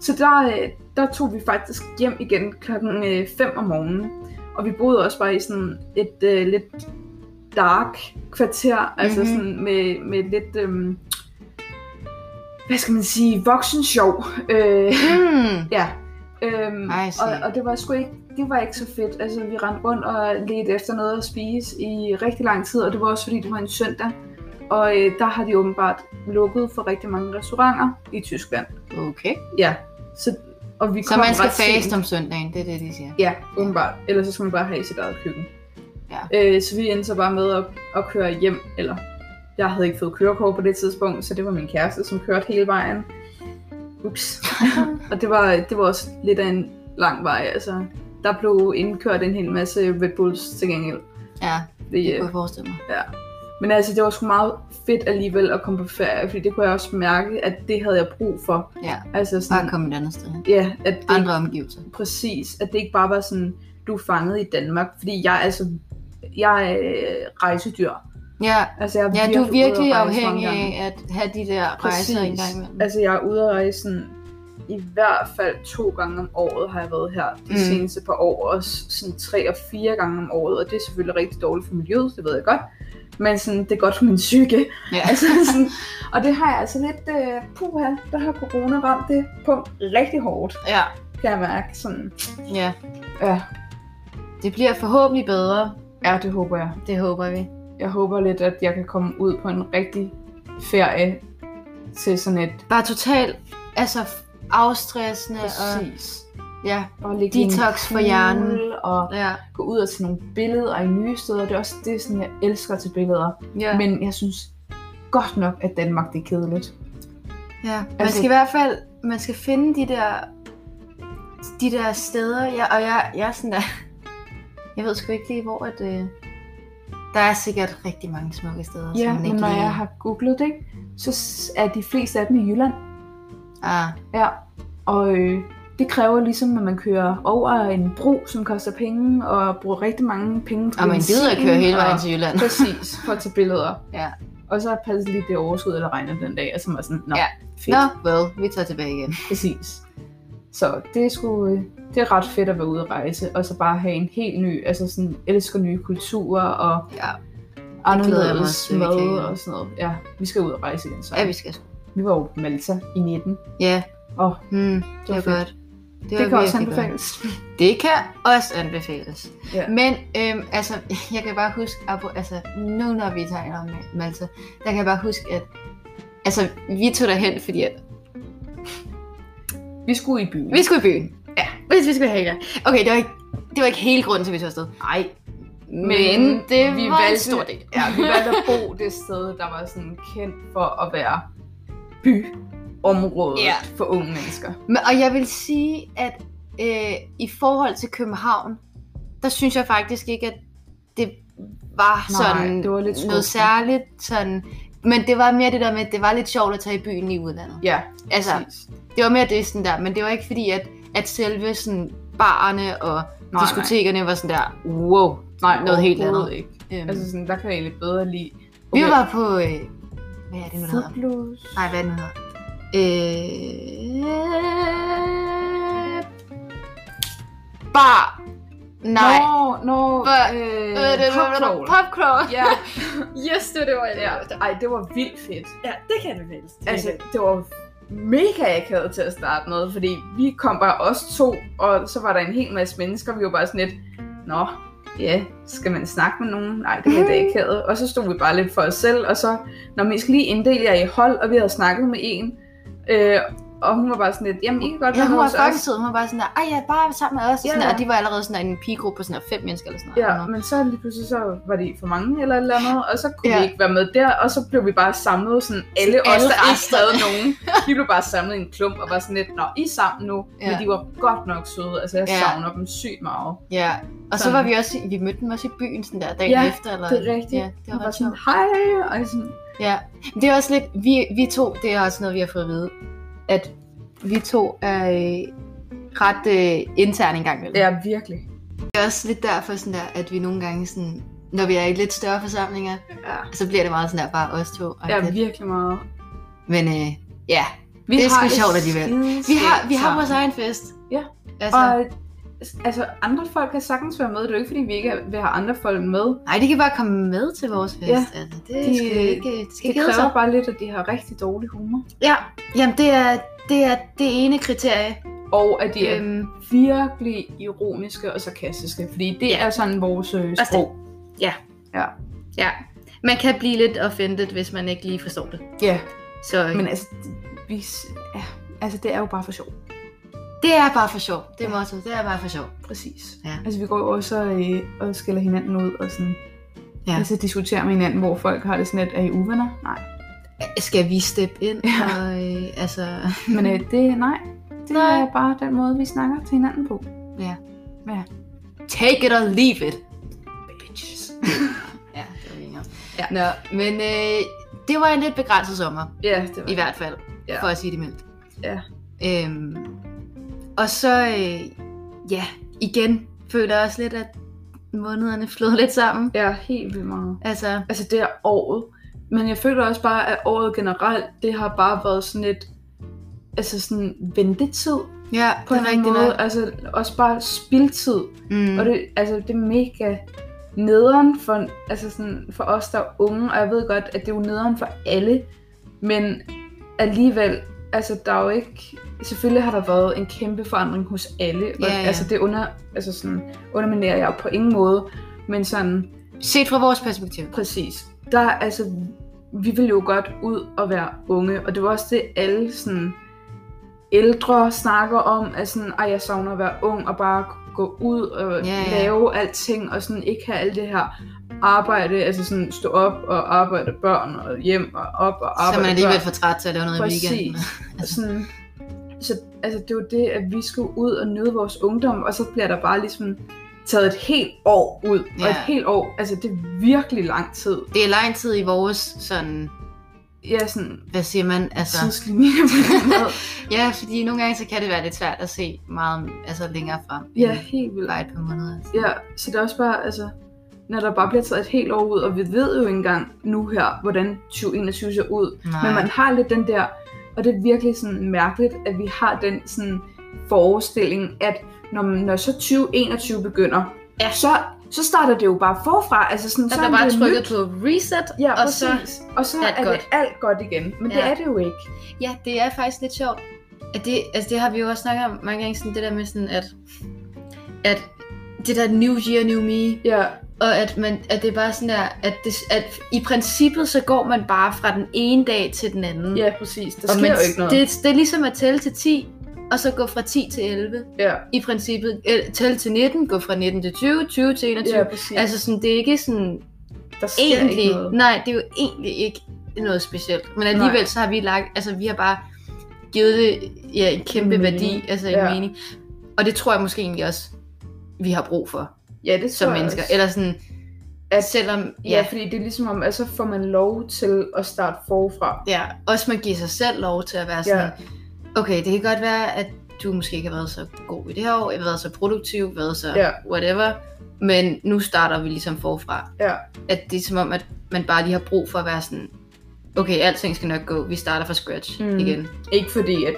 Så der, øh, der tog vi faktisk hjem igen klokken 5 om morgenen. Og vi boede også bare i sådan et øh, lidt dark kvarter, altså Mhm. sådan med, med lidt, øhm, hvad skal man sige, voksen sjov. Øh, Hmm. ja. Øhm, og, og det var sgu ikke, det var ikke så fedt. Altså, vi rendte rundt og ledte efter noget at spise i rigtig lang tid, og det var også fordi, det var en søndag. Og øh, der har de åbenbart lukket for rigtig mange restauranter i Tyskland. Okay. Ja, så, og vi Så man skal faste om søndagen, det er det, de siger. Ja, åbenbart. Ellers så skal man bare have sit eget køkken. Ja. Øh, så vi endte så bare med at, at køre hjem, eller jeg havde ikke fået kørekort på det tidspunkt, så det var min kæreste, som kørte hele vejen. Ups. og det var, det var også lidt af en lang vej, altså. Der blev indkørt en hel masse Red Bulls til gengæld. Ja, Det, det øh, kunne jeg forestille mig. men altså, det var sgu meget fedt alligevel at komme på ferie, fordi det kunne jeg også mærke, at det havde jeg brug for. Ja, Altså bare sådan, komme et andet sted ja, at det, Andre omgivelser. Præcis, at det ikke bare var sådan, du er fanget i Danmark, fordi jeg altså, jeg er øh, rejsedyr. Ja, Altså, jeg er ja du er at virkelig afhængig af at have de der rejser en gang imellem. Altså, jeg er ude at rejse sådan, i hvert fald to gange om året har jeg været her de Mm. seneste par år, og sådan tre og fire gange om året, og det er selvfølgelig rigtig dårligt for miljøet, det ved jeg godt, men sådan, det er godt for min psyke. Ja. Altså, sådan, og det har jeg altså lidt, øh, puha, der har corona ramt det punkt rigtig hårdt, ja, kan jeg mærke. Sådan, ja. ja, Det bliver forhåbentlig bedre. ja, det håber jeg. Det håber vi. Jeg håber lidt, at jeg kan komme ud på en rigtig ferie til sådan et... Bare totalt, altså afstressende og Præcis. ja, Bare ligge Detox for hjernen. Og ja, gå ud og tage nogle billeder i nye steder. Det er også det, sådan, jeg elsker til billeder. ja. Men jeg synes godt nok, at Danmark det er kedeligt. Ja, man Altså- skal i hvert fald, man skal finde de der, de der steder, ja, og jeg, jeg er sådan der, jeg ved sgu ikke lige, hvor at, øh, der er sikkert rigtig mange smukke steder, Ja, som man men ikke når lige... jeg har googlet det, så er de fleste af dem i Jylland. Ah, Ja, og øh, det kræver ligesom, at man kører over en bro, som koster penge, og bruger rigtig mange penge på og man gider at køre hele vejen til Jylland. Præcis, for at tage billeder. Ja. Og så passet lige det overskud, eller regner den dag, og så var jeg sådan, nå, Ja. fedt. Nå, well, vi tager tilbage igen. Præcis. Så det er sgu, øh, det er ret fedt at være ude at rejse, og så bare have en helt ny, altså sådan, elsker nye kulturer, og Ja, anderledes mad og sådan noget. Ja, vi skal ud og rejse igen så. ja vi skal. Vi var jo på Malta i 19, Ja, og hmm, det var fedt. godt. det, var det kan også virkelig godt. anbefales. Det kan også anbefales. Ja. Men øhm, altså, jeg kan bare huske, altså, nu når vi taler om Malta, der kan jeg bare huske, at altså, vi tog derhen, fordi at Vi skulle i byen. vi skulle i byen. Ja, hvis vi skulle have det. Okay, det var, ikke, det var ikke hele grunden til, at vi tog afsted. Nej, Men det vi var en valgte, stor del. Ja, vi valgte at bo det sted, der var sådan kendt for at være byområdet Ja. for unge mennesker. Men, og jeg vil sige, at øh, i forhold til København, der synes jeg faktisk ikke, at det var Nej, sådan det var lidt skuffende. noget særligt. Sådan, men det var mere det der med, at det var lidt sjovt at tage i byen i udlandet. Ja, Altså, præcis. det var mere det sådan der, men det var ikke fordi, at, at selve sådan barerne og Nej, diskotekerne var sådan der, wow, Nej, noget helt andet. ikke. Øhm, Altså sådan, der kan jeg egentlig bedre lide. vi var på, øh, hvad er det nu, der hedder? Nej, hvad er det nu, der hedder? Øh... Bar. Nej. Nå, nå, Hvad- øh, Øh, det popcrawl. Popcrawl. Ja, Yes, det var det, var jeg ja. Ej, det var vildt fedt. Ja, det kan vi helst. Altså, det var mega akavet til at starte med, fordi vi kom bare os to, og så var der en hel masse mennesker, vi var bare sådan lidt, nå, ja, skal man snakke med nogen? Nej, det er det akavet. Og så stod vi bare lidt for os selv, og så, når vi skal lige inddele jer i hold, og vi havde snakket med en, øh, og hun var bare sådan lidt, jamen, I kan godt Ja, være hun var os. sød. Hun var bare sådan der, ej ja, bare sammen med os. Og, Ja, sådan der, og de var allerede sådan der, en pigegruppe på sådan der fem mennesker eller sådan noget. Ja, men så lige pludselig så var de for mange eller et eller andet, og så kunne Ja. vi ikke være med der, og så blev vi bare samlet sådan alle os, alle der ikke resterne. havde nogen. Vi blev bare samlet i en klump og var sådan lidt, nå, I er sammen nu, Ja. men de var godt nok søde, altså jeg Ja. savner dem sygt meget. Ja, og så Sådan. var vi også, vi mødte dem også i byen sådan der dagen Ja, efter. Eller, Det er rigtigt. Ja, det var var sådan, hej, og jeg sådan, Ja, det er også lidt, vi, vi to, det er også noget, vi har fået at vide, at vi to er øh, ret øh, interne engang imellem. ja, virkelig. Det er også lidt derfor, sådan der, at vi nogle gange, sådan, når vi er i lidt større forsamlinger, Ja, så bliver det meget sådan der, bare os to. ja Ja, virkelig meget. Men øh, ja, Vi Det er sgu sjovt alligevel. vi har, vi har vores egen fest. Ja. Altså, Og altså andre folk kan sagtens være med. Det er jo ikke, fordi vi ikke vil have andre folk med. Nej, de kan bare komme med til vores fest. Ja. Altså, det De- skal ikke, det skal Det ikke kræver sig. bare lidt, at de har rigtig dårlig humor. Ja, jamen det er det, er det ene kriterie. Og at de er Øhm, virkelig ironiske og sarkastiske. Fordi det Ja. er sådan vores øh, sprog. ja. Man kan blive lidt offended, hvis man ikke lige forstår det. Ja, Så men altså, vi, ja, altså, det er jo bare for sjov. Det er bare for sjov. Det er Ja. motto. Det er bare for sjov. Præcis. Ja. Altså, vi går jo også øh, og skælder hinanden ud og sådan... Ja. Ja. Altså, diskuterer med hinanden, hvor folk har det sådan lidt, er I uvenner? Nej. Skal vi steppe ind? Ja. Og, øh, altså, Men øh, det, nej. Det Nej. er bare den måde, vi snakker til hinanden på. take it or leave it. Bitches. Ja, det var vi. Ja. Nå, men øh, det var en lidt begrænset sommer. Ja, det var I hvert fald. Ja. For at sige det mildt. Ja. Øhm, og så, øh, ja, igen føler jeg også lidt, at månederne flød lidt sammen. Ja, helt vildt meget. Altså, Altså, det er året. Men jeg føler også bare, at året generelt, det har bare været sådan lidt... Altså sådan ventetid ja, på det en er eller anden rigtigt måde. nok. Altså også bare spildtid. Mm. Og det, altså, det er mega nederen for, altså sådan, for os, der er unge. Og jeg ved godt, at det er jo nederen for alle. Men alligevel, altså der er jo ikke... Selvfølgelig har der været en kæmpe forandring hos alle. Og, Ja, ja. Altså det under, altså sådan, underminerer jeg jo på ingen måde. Men sådan, Set fra vores perspektiv. præcis. Der er altså... Vi vil jo godt ud og være unge. Og det var også det, alle sådan ældre snakker om, at sådan, Ej, jeg savner at være ung og bare gå ud og Ja, ja. lave alting, og sådan ikke have alt det her arbejde, altså sådan stå op og arbejde børn og hjem og op og Så arbejde er man alligevel børn. for træt til at lave noget Præcis. i weekenden. Altså. Sådan, så altså, det er jo det, at vi skulle ud og nyde vores ungdom, og så bliver der bare ligesom taget et helt år ud. Ja. Og et helt år, altså det er virkelig lang tid. Det er lang tid i vores sådan, Ja, sådan hvad siger man, altså... Ja, fordi nogle gange så kan det være lidt svært at se meget altså længere frem. Ja, helt vildt. bare et par måneder. Ja, så det er også bare, altså, når der bare bliver taget et helt år ud, og vi ved jo ikke engang nu her, hvordan 2021 ser ud. Nej. Men man har lidt den der, og det er virkelig sådan mærkeligt, at vi har den sådan forestilling, at når, når så 2021 begynder, Ja. så, så starter det jo bare forfra. Altså sådan, der så bliver er bare det trykket nyt. på reset, Ja, og præcis. så... og så er er, det det godt. alt godt igen. Men det Ja. er det jo ikke. Ja, det er faktisk lidt sjovt. At det, altså det har vi jo også snakket om mange gange, sådan det der med sådan, at, at det der new year, new me, Ja, og at, man, at det er bare sådan der, at, det, at i princippet så går man bare fra den ene dag til den anden. ja præcis. Der og sker man, jo ikke noget. Det, det er ligesom at tælle til 10, og så gå fra 10 til 11. Ja, I princippet, øh, tælle til 19, gå fra 19 til 20, 20 til 21. ja, præcis. Altså sådan, det er ikke sådan der sker egentlig, ikke noget. nej, det er jo egentlig ikke noget specielt. Men alligevel Nej. så har vi lagt, altså vi har bare givet det ja, en kæmpe En værdi, altså en Ja. mening. Og det tror jeg måske egentlig også, vi har brug for Ja, det som jeg mennesker. også. Eller sådan, At- selvom, Ja, ja, fordi det er ligesom om, at så får man lov til at starte forfra. ja, også man giver sig selv lov til at være sådan, okay, det kan godt være, at du måske ikke har været så god i det her år, ikke har været så produktiv, været så Ja. whatever, men nu starter vi ligesom forfra. Ja. At det er som om, at man bare lige har brug for at være sådan, okay, alting skal nok gå, vi starter fra scratch Mm. igen. Ikke fordi, at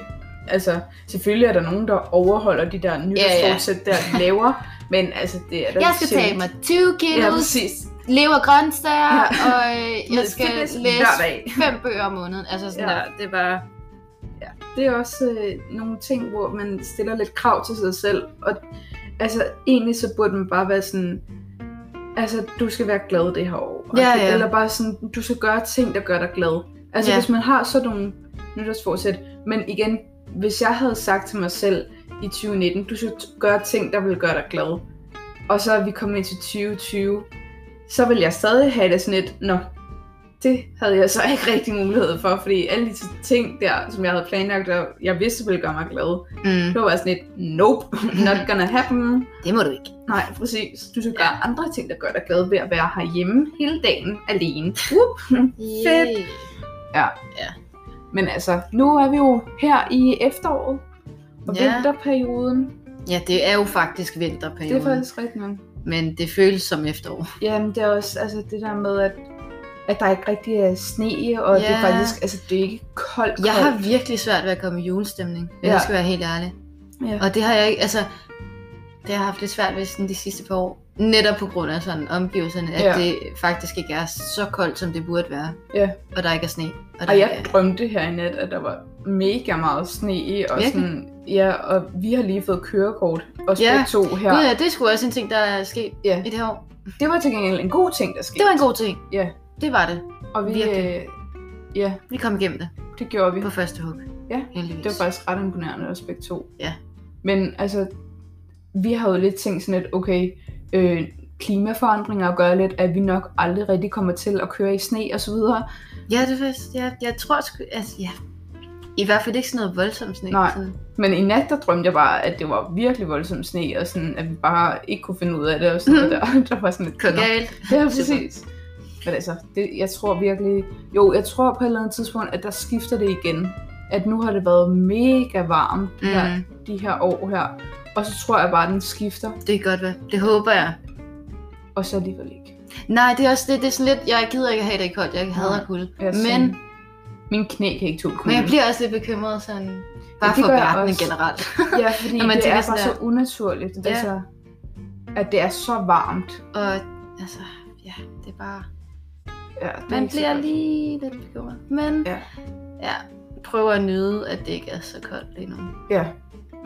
altså, selvfølgelig er der nogen, der overholder de der nytårsfortsæt, der de laver, men altså, det er da Jeg skal sjældent. tage mig 20 kilos, Ja, ja, præcis. lever grøntsager, Ja. ja. og øh, jeg skal læse fem bøger om måneden. Altså sådan Ja. ja. der, det er bare... Det er også øh, nogle ting, hvor man stiller lidt krav til sig selv, og altså, egentlig så burde man bare være sådan, altså, du skal være glad det her år. Ja, ja. Eller bare sådan, du skal gøre ting, der gør dig glad. Altså, Ja. hvis man har sådan nogle nytårsforsæt, men igen, hvis jeg havde sagt til mig selv i 2019, du skal gøre ting, der vil gøre dig glad, og så er vi kommet ind til 2020, så vil jeg stadig have det sådan lidt, nå, det havde jeg så ikke rigtig mulighed for, fordi alle de ting der, som jeg havde planlagt, og jeg vidste ville gøre mig glad, Mm, det var sådan lidt, nope, not gonna happen. det må du ikke. Nej, præcis. Du skal gøre andre ting, der gør dig glad ved at være herhjemme hele dagen alene. Whoop. Fedt. Men altså, nu er vi jo her i efteråret, og Ja. vinterperioden. Ja, det er jo faktisk Det vinterperioden, er faktisk rigtigt nok. men det føles som efterår. Jamen, det er også altså, det der med, at, at der ikke rigtig er sne, og det er Ja. faktisk, altså, det er ikke koldt, koldt. Jeg har virkelig svært ved at komme i julestemning, hvis Ja. jeg skal være helt ærlig. Ja. Og det har jeg ikke, altså... det har jeg haft lidt svært ved sådan de sidste par år. Netop på grund af sådan omgivelserne, at Ja. det faktisk ikke er så koldt, som det burde være. Ja. Og der ikke er sne. Og der Og jeg er... drømte her i nat, at der var mega meget sne i, og Virkelig? sådan, ja, og vi har lige fået kørekort, og Ja. to her. Gud ja, det skulle også en ting, der er sket Ja. i det her år. Det var til gengæld en god ting, der skete. Det var en god ting. Ja. Det var det. Og vi, virkelig. øh, ja, Vi kom igennem det det gjorde vi. på første hug. Ja, Heldigvis. Det var faktisk ret imponerende også begge to. Ja. Men altså, vi har jo lidt tænkt sådan lidt, okay, øh, klimaforandringer gør lidt, at vi nok aldrig rigtig kommer til at køre i sne og så videre. Ja, det er faktisk, ja, jeg tror sgu, altså, ja. I hvert fald ikke sådan noget voldsomt sne. Nej. Sådan. Men i nat, der drømte jeg bare, at det var virkelig voldsom sne, og sådan, at vi bare ikke kunne finde ud af det, og sådan noget der. Der var sådan lidt... Galt. Ja, præcis. Men altså, det, jeg tror virkelig... Jo, jeg tror på et eller andet tidspunkt, at der skifter det igen. At nu har det været mega varmt Mm. her, de her år her. Og så tror jeg bare, den skifter, Det kan godt være. Det håber jeg. og så alligevel ikke. Nej, det er også det, det er sådan lidt, jeg gider ikke have det koldt, jeg hader kulde. Men, Min knæ kan ikke tåle men jeg kulde. bliver også lidt bekymret sådan, bare det for verden generelt. Ja, fordi Når man det er bare der- så unaturligt. Ja. Altså, at det er så varmt. Og altså, ja, det er bare, Ja, det man bliver godt. lige lidt bekymret. Men Ja. ja, prøver at nyde, at det ikke er så koldt lige nu. Ja.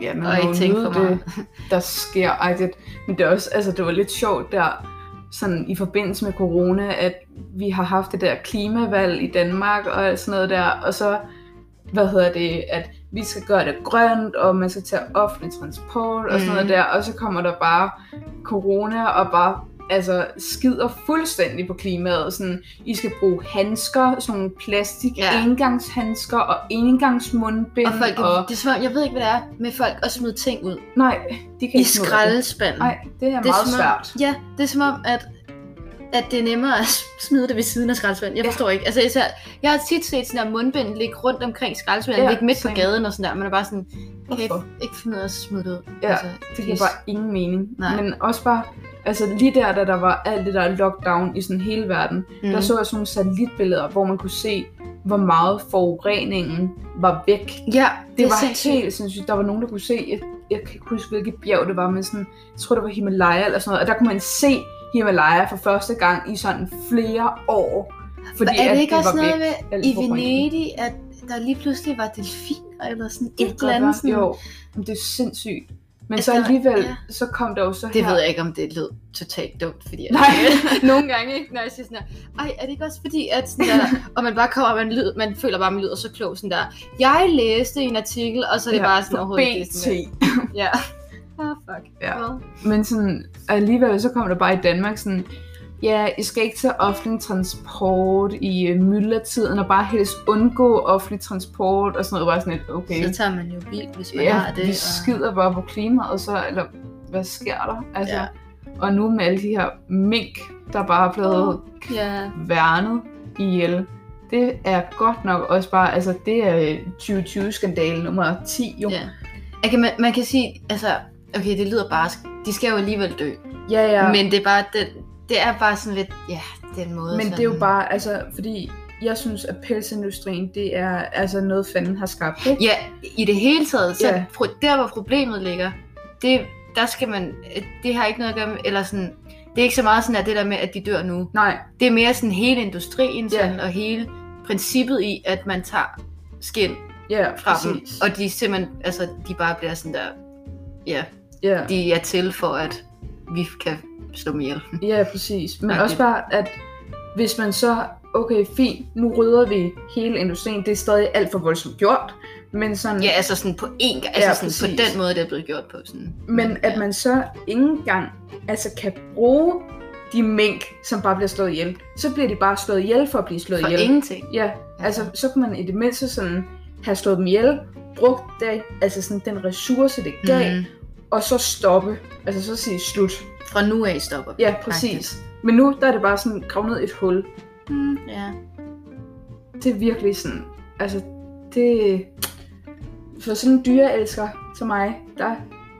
Ja, man Og ikke tænke for meget. det, der sker. Ej, det, men det er også, altså det var lidt sjovt der, sådan i forbindelse med corona, at vi har haft det der klimavalg i Danmark og sådan noget der, og så, hvad hedder det, at vi skal gøre det grønt, og man skal tage offentlig transport og sådan Mhm. noget der, og så kommer der bare corona og bare altså skider fuldstændig på klimaet. Sådan, I skal bruge handsker, sådan nogle plastik Ja. engangshandsker og engangsmundbind. Og folk, og, det er som om, jeg ved ikke, hvad det er med folk at smide ting ud. nej, de kan I ikke det. skraldespanden. Nej, det er det er meget som om, svært. Ja, det er som om, at, at det er nemmere at smide det ved siden af skraldespanden. Jeg Ja. forstår ikke. Altså, især, jeg har tit set sådan der mundbind ligge rundt omkring skraldespanden, Ja, ja, ligge midt på same. gaden og sådan der. Man er bare sådan, kan I Hvorfor? ikke finde ud af at smide det ud? Ja, altså, Det giver bare ingen mening. Nej. Men også bare, altså lige der, da der var alt det der lockdown i sådan hele verden, mm. Der så jeg sådan nogle satellitbilleder, hvor man kunne se, hvor meget forureningen var væk. Ja, Det, det var sindssygt. helt sindssygt. Der var nogen, der kunne se, jeg, jeg kan ikke huske, hvilket bjerg det var, men sådan, jeg tror, det var Himalaya eller sådan noget, og der kunne man se Himalaya for første gang i sådan flere år. Fordi er at det ikke også var noget væk. med i. Venedig, at der lige pludselig var delfiner eller sådan Det et eller andet? Sådan. Jo, det er sindssygt. Men Altså, så alligevel, ja. så kom der jo så Det her... ved jeg ikke, om det lød totalt dumt, fordi at, Nej. nogle gange, ikke, når jeg siger sådan der, ej, er det ikke også fordi, at sådan der, og man bare kommer, og man, lyd, man føler bare, at man lyder så klog, sådan der, jeg læste en artikel, og så er det Ja, bare sådan overhovedet det, BT. sådan, ja. Ah, fuck. Ja. Well. Men sådan, alligevel så kom der bare i Danmark sådan, ja, I skal ikke tage offentlig transport i øh, myldretiden, og bare helst undgå offentlig transport, og sådan noget, bare sådan lidt, okay. Så tager man jo bil, hvis man ja, har det. vi og... skider bare på klimaet, så, eller hvad sker der? Altså, Ja. Og nu med alle de her mink, der bare er blevet Ja, værnet ihjel, det er godt nok også bare, altså det er 2020-skandale nummer 10 jo. ja. Okay, man, man kan sige, altså, okay, det lyder bare, de skal jo alligevel dø. ja. ja. Ja. Men det er bare, det, det er bare sådan lidt, ja, den måde. Men sådan, det er jo bare, altså, fordi jeg synes, at pelsindustrien, det er altså noget, fanden har skabt, ikke? Ja, i det hele taget, så Ja. der hvor problemet ligger, det, der skal man, det har ikke noget at gøre med, eller sådan, det er ikke så meget sådan, at det der med, at de dør nu. Nej, Det er mere sådan hele industrien Ja. sådan, og hele princippet i, at man tager skin ja, fra dem, præcis. og de simpelthen, altså, de bare bliver sådan der, ja, Ja, de er til for, at vi kan slå dem ihjel. ja, præcis. Men Agtigt. også bare, at hvis man så, okay, fint, nu rydder vi hele industrien, det er stadig alt for voldsomt gjort, men sådan, Ja, altså sådan på én gang, altså Ja, sådan på den måde, det er blevet gjort på. Sådan. men at ja. man så ikke engang altså, kan bruge de mink, som bare bliver slået ihjel, så bliver de bare slået ihjel for at blive slået For ihjel. ingenting. Ja, altså så kan man i det mindste sådan have slået dem ihjel, brugt det, altså sådan den ressource, det gav, mm. Og så stoppe. Altså så sige slut. Fra nu af stopper vi. Ja, præcis. Men nu der er det bare sådan gravet ned et hul. Mm, ja. Det er virkelig sådan, altså det... For sådan en dyreelsker som mig, der,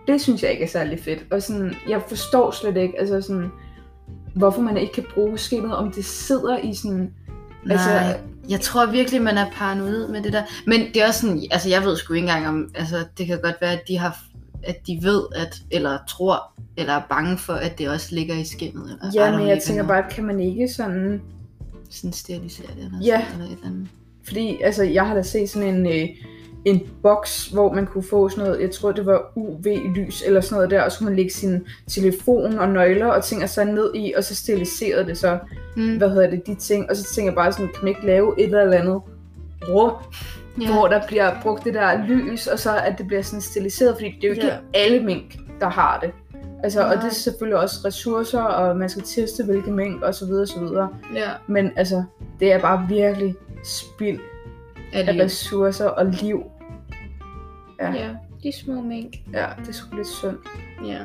det synes jeg ikke er særlig fedt. Og sådan, jeg forstår slet ikke, altså sådan, hvorfor man ikke kan bruge skinnet, om det sidder i sådan... Nej, Altså- altså, jeg tror virkelig, man er paranoid med det der. Men det er også sådan, altså jeg ved sgu ikke engang om, altså det kan godt være, at de har at de ved, at, eller tror, eller er bange for, at det også ligger i skinnet. Eller, Ja, men jeg tænker noget. bare, kan man ikke sådan... Sådan sterilisere det, eller, Ja. sådan, eller et eller andet. Fordi, altså, jeg har da set sådan en, øh, en boks, hvor man kunne få sådan noget, jeg tror det var UV-lys eller sådan noget der, og så kunne man lægge sin telefon og nøgler og ting og så ned i, og så steriliserede det så, Mm. hvad hedder det, de ting, og så tænker jeg bare sådan, kan man ikke lave et eller andet rum, ja. hvor der bliver brugt det der lys, og så at det bliver sådan stiliseret, fordi det er jo ikke Ja. alle mink, der har det. Altså, og Nej. det er selvfølgelig også ressourcer, og man skal teste hvilke mink, og så videre, og så videre. ja. Men altså, det er bare virkelig spild af det ressourcer og liv. Ja, ja. Ja, de små mink. ja det er sgu lidt synd. Ja.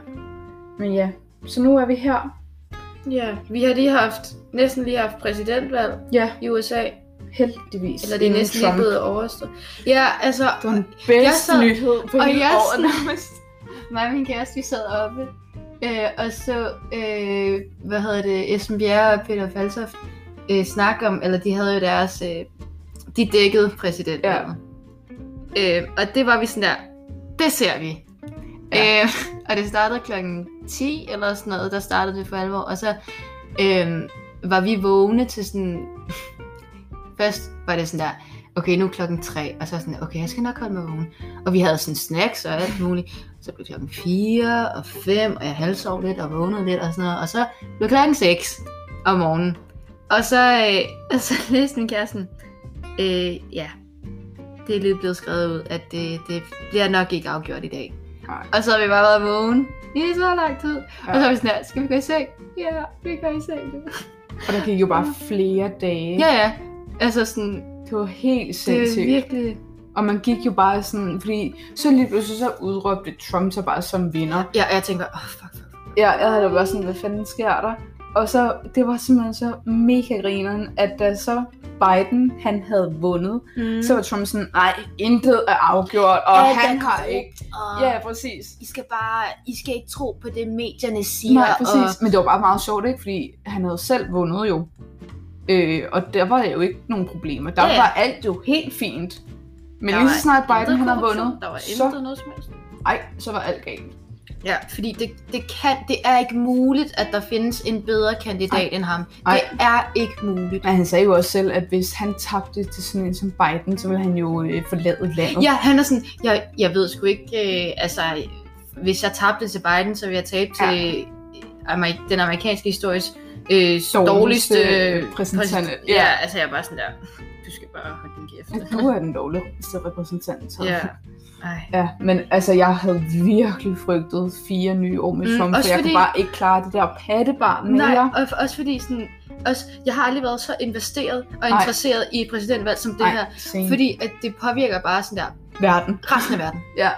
Men ja, så nu er vi her. Ja, vi har lige haft, næsten lige haft præsidentvalg Ja, i USA. Heldigvis. Eller det er næsten lige blevet overstået. Ja, altså, Det var den bedste sad- nyhed på og hele jeg året nærmest. mig og min kæreste, vi sad oppe, øh, og så, øh, hvad hedder det, Esben Bjerre og Peter Falsoft øh, snakke om, eller de havde jo deres, øh, de dækkede præsidentvalget. Ja. Øh, og det var vi sådan der, det ser vi. Ja. Øh, og det startede klokken 10 eller sådan noget, der startede det for alvor, og så øh, var vi vågne til sådan, først var det sådan der, okay, nu er klokken 3, og så sådan, okay, jeg skal nok holde mig vågen. Og vi havde sådan snacks og alt muligt. Så blev klokken 4 og 5, og jeg halvsov lidt og vågnede lidt og sådan noget. Og så blev klokken 6 om morgenen. Og så, øh, så læste min kæresten, øh, ja, det er lige blevet skrevet ud, at det, det bliver nok ikke afgjort i dag. Nej. Og så har vi bare været vågen i så lang tid. Ja. Og så var vi sådan her, skal vi gå i seng? Ja, vi går i seng. nu." Og der gik jo bare flere dage. Ja, ja. Altså sådan, Det var helt det er sindssygt. virkelig... Og man gik jo bare sådan, fordi så lige pludselig så udråbte Trump sig bare som vinder. Ja, jeg tænker, åh, oh, fuck, fuck. Ja, jeg havde da bare sådan, hvad fanden sker der? Og så, det var simpelthen så mega grineren, at da så Biden, han havde vundet, Mm. så var Trump sådan, nej, intet er afgjort, og Alt er han har korrupt, ikke... og Ja, præcis. I skal bare, I skal ikke tro på det, medierne siger. Nej, præcis. Og, Men det var bare meget sjovt, ikke? Fordi han havde selv vundet jo. Øh, og der var jo ikke nogen problemer. Der ja. var alt jo helt fint. Men Der lige så snart Biden han korruption, vundet, Der var så, intet noget som helst. ej, så var alt galt. Ja, fordi det, det, kan, det er ikke muligt, at der findes en bedre kandidat Ej. end ham. Ej. Det er ikke muligt. Men han sagde jo også selv, at hvis han tabte til sådan en som Biden, så ville han jo øh, forlade landet. Ja, han er sådan, jeg, jeg ved sgu ikke, øh, altså, hvis jeg tabte til Biden, så vil jeg tabe Ja. til Amer- den amerikanske historis øh, Dårligste dårligste repræsentant. Ja. Ja. altså jeg er bare sådan der, du skal bare holde din kæft. Du er den dårligste repræsentant. Så. Ja. Ej. ja. Men altså, jeg havde virkelig frygtet fire nye år med Mm, Trump, for jeg fordi- kunne bare ikke klare det der pattebarn mere. Nej, og også fordi sådan, også, jeg har aldrig været så investeret og interesseret i et præsidentvalg som det Nej, her. same. Fordi at det påvirker bare sådan der Verden. resten af verden. Ja.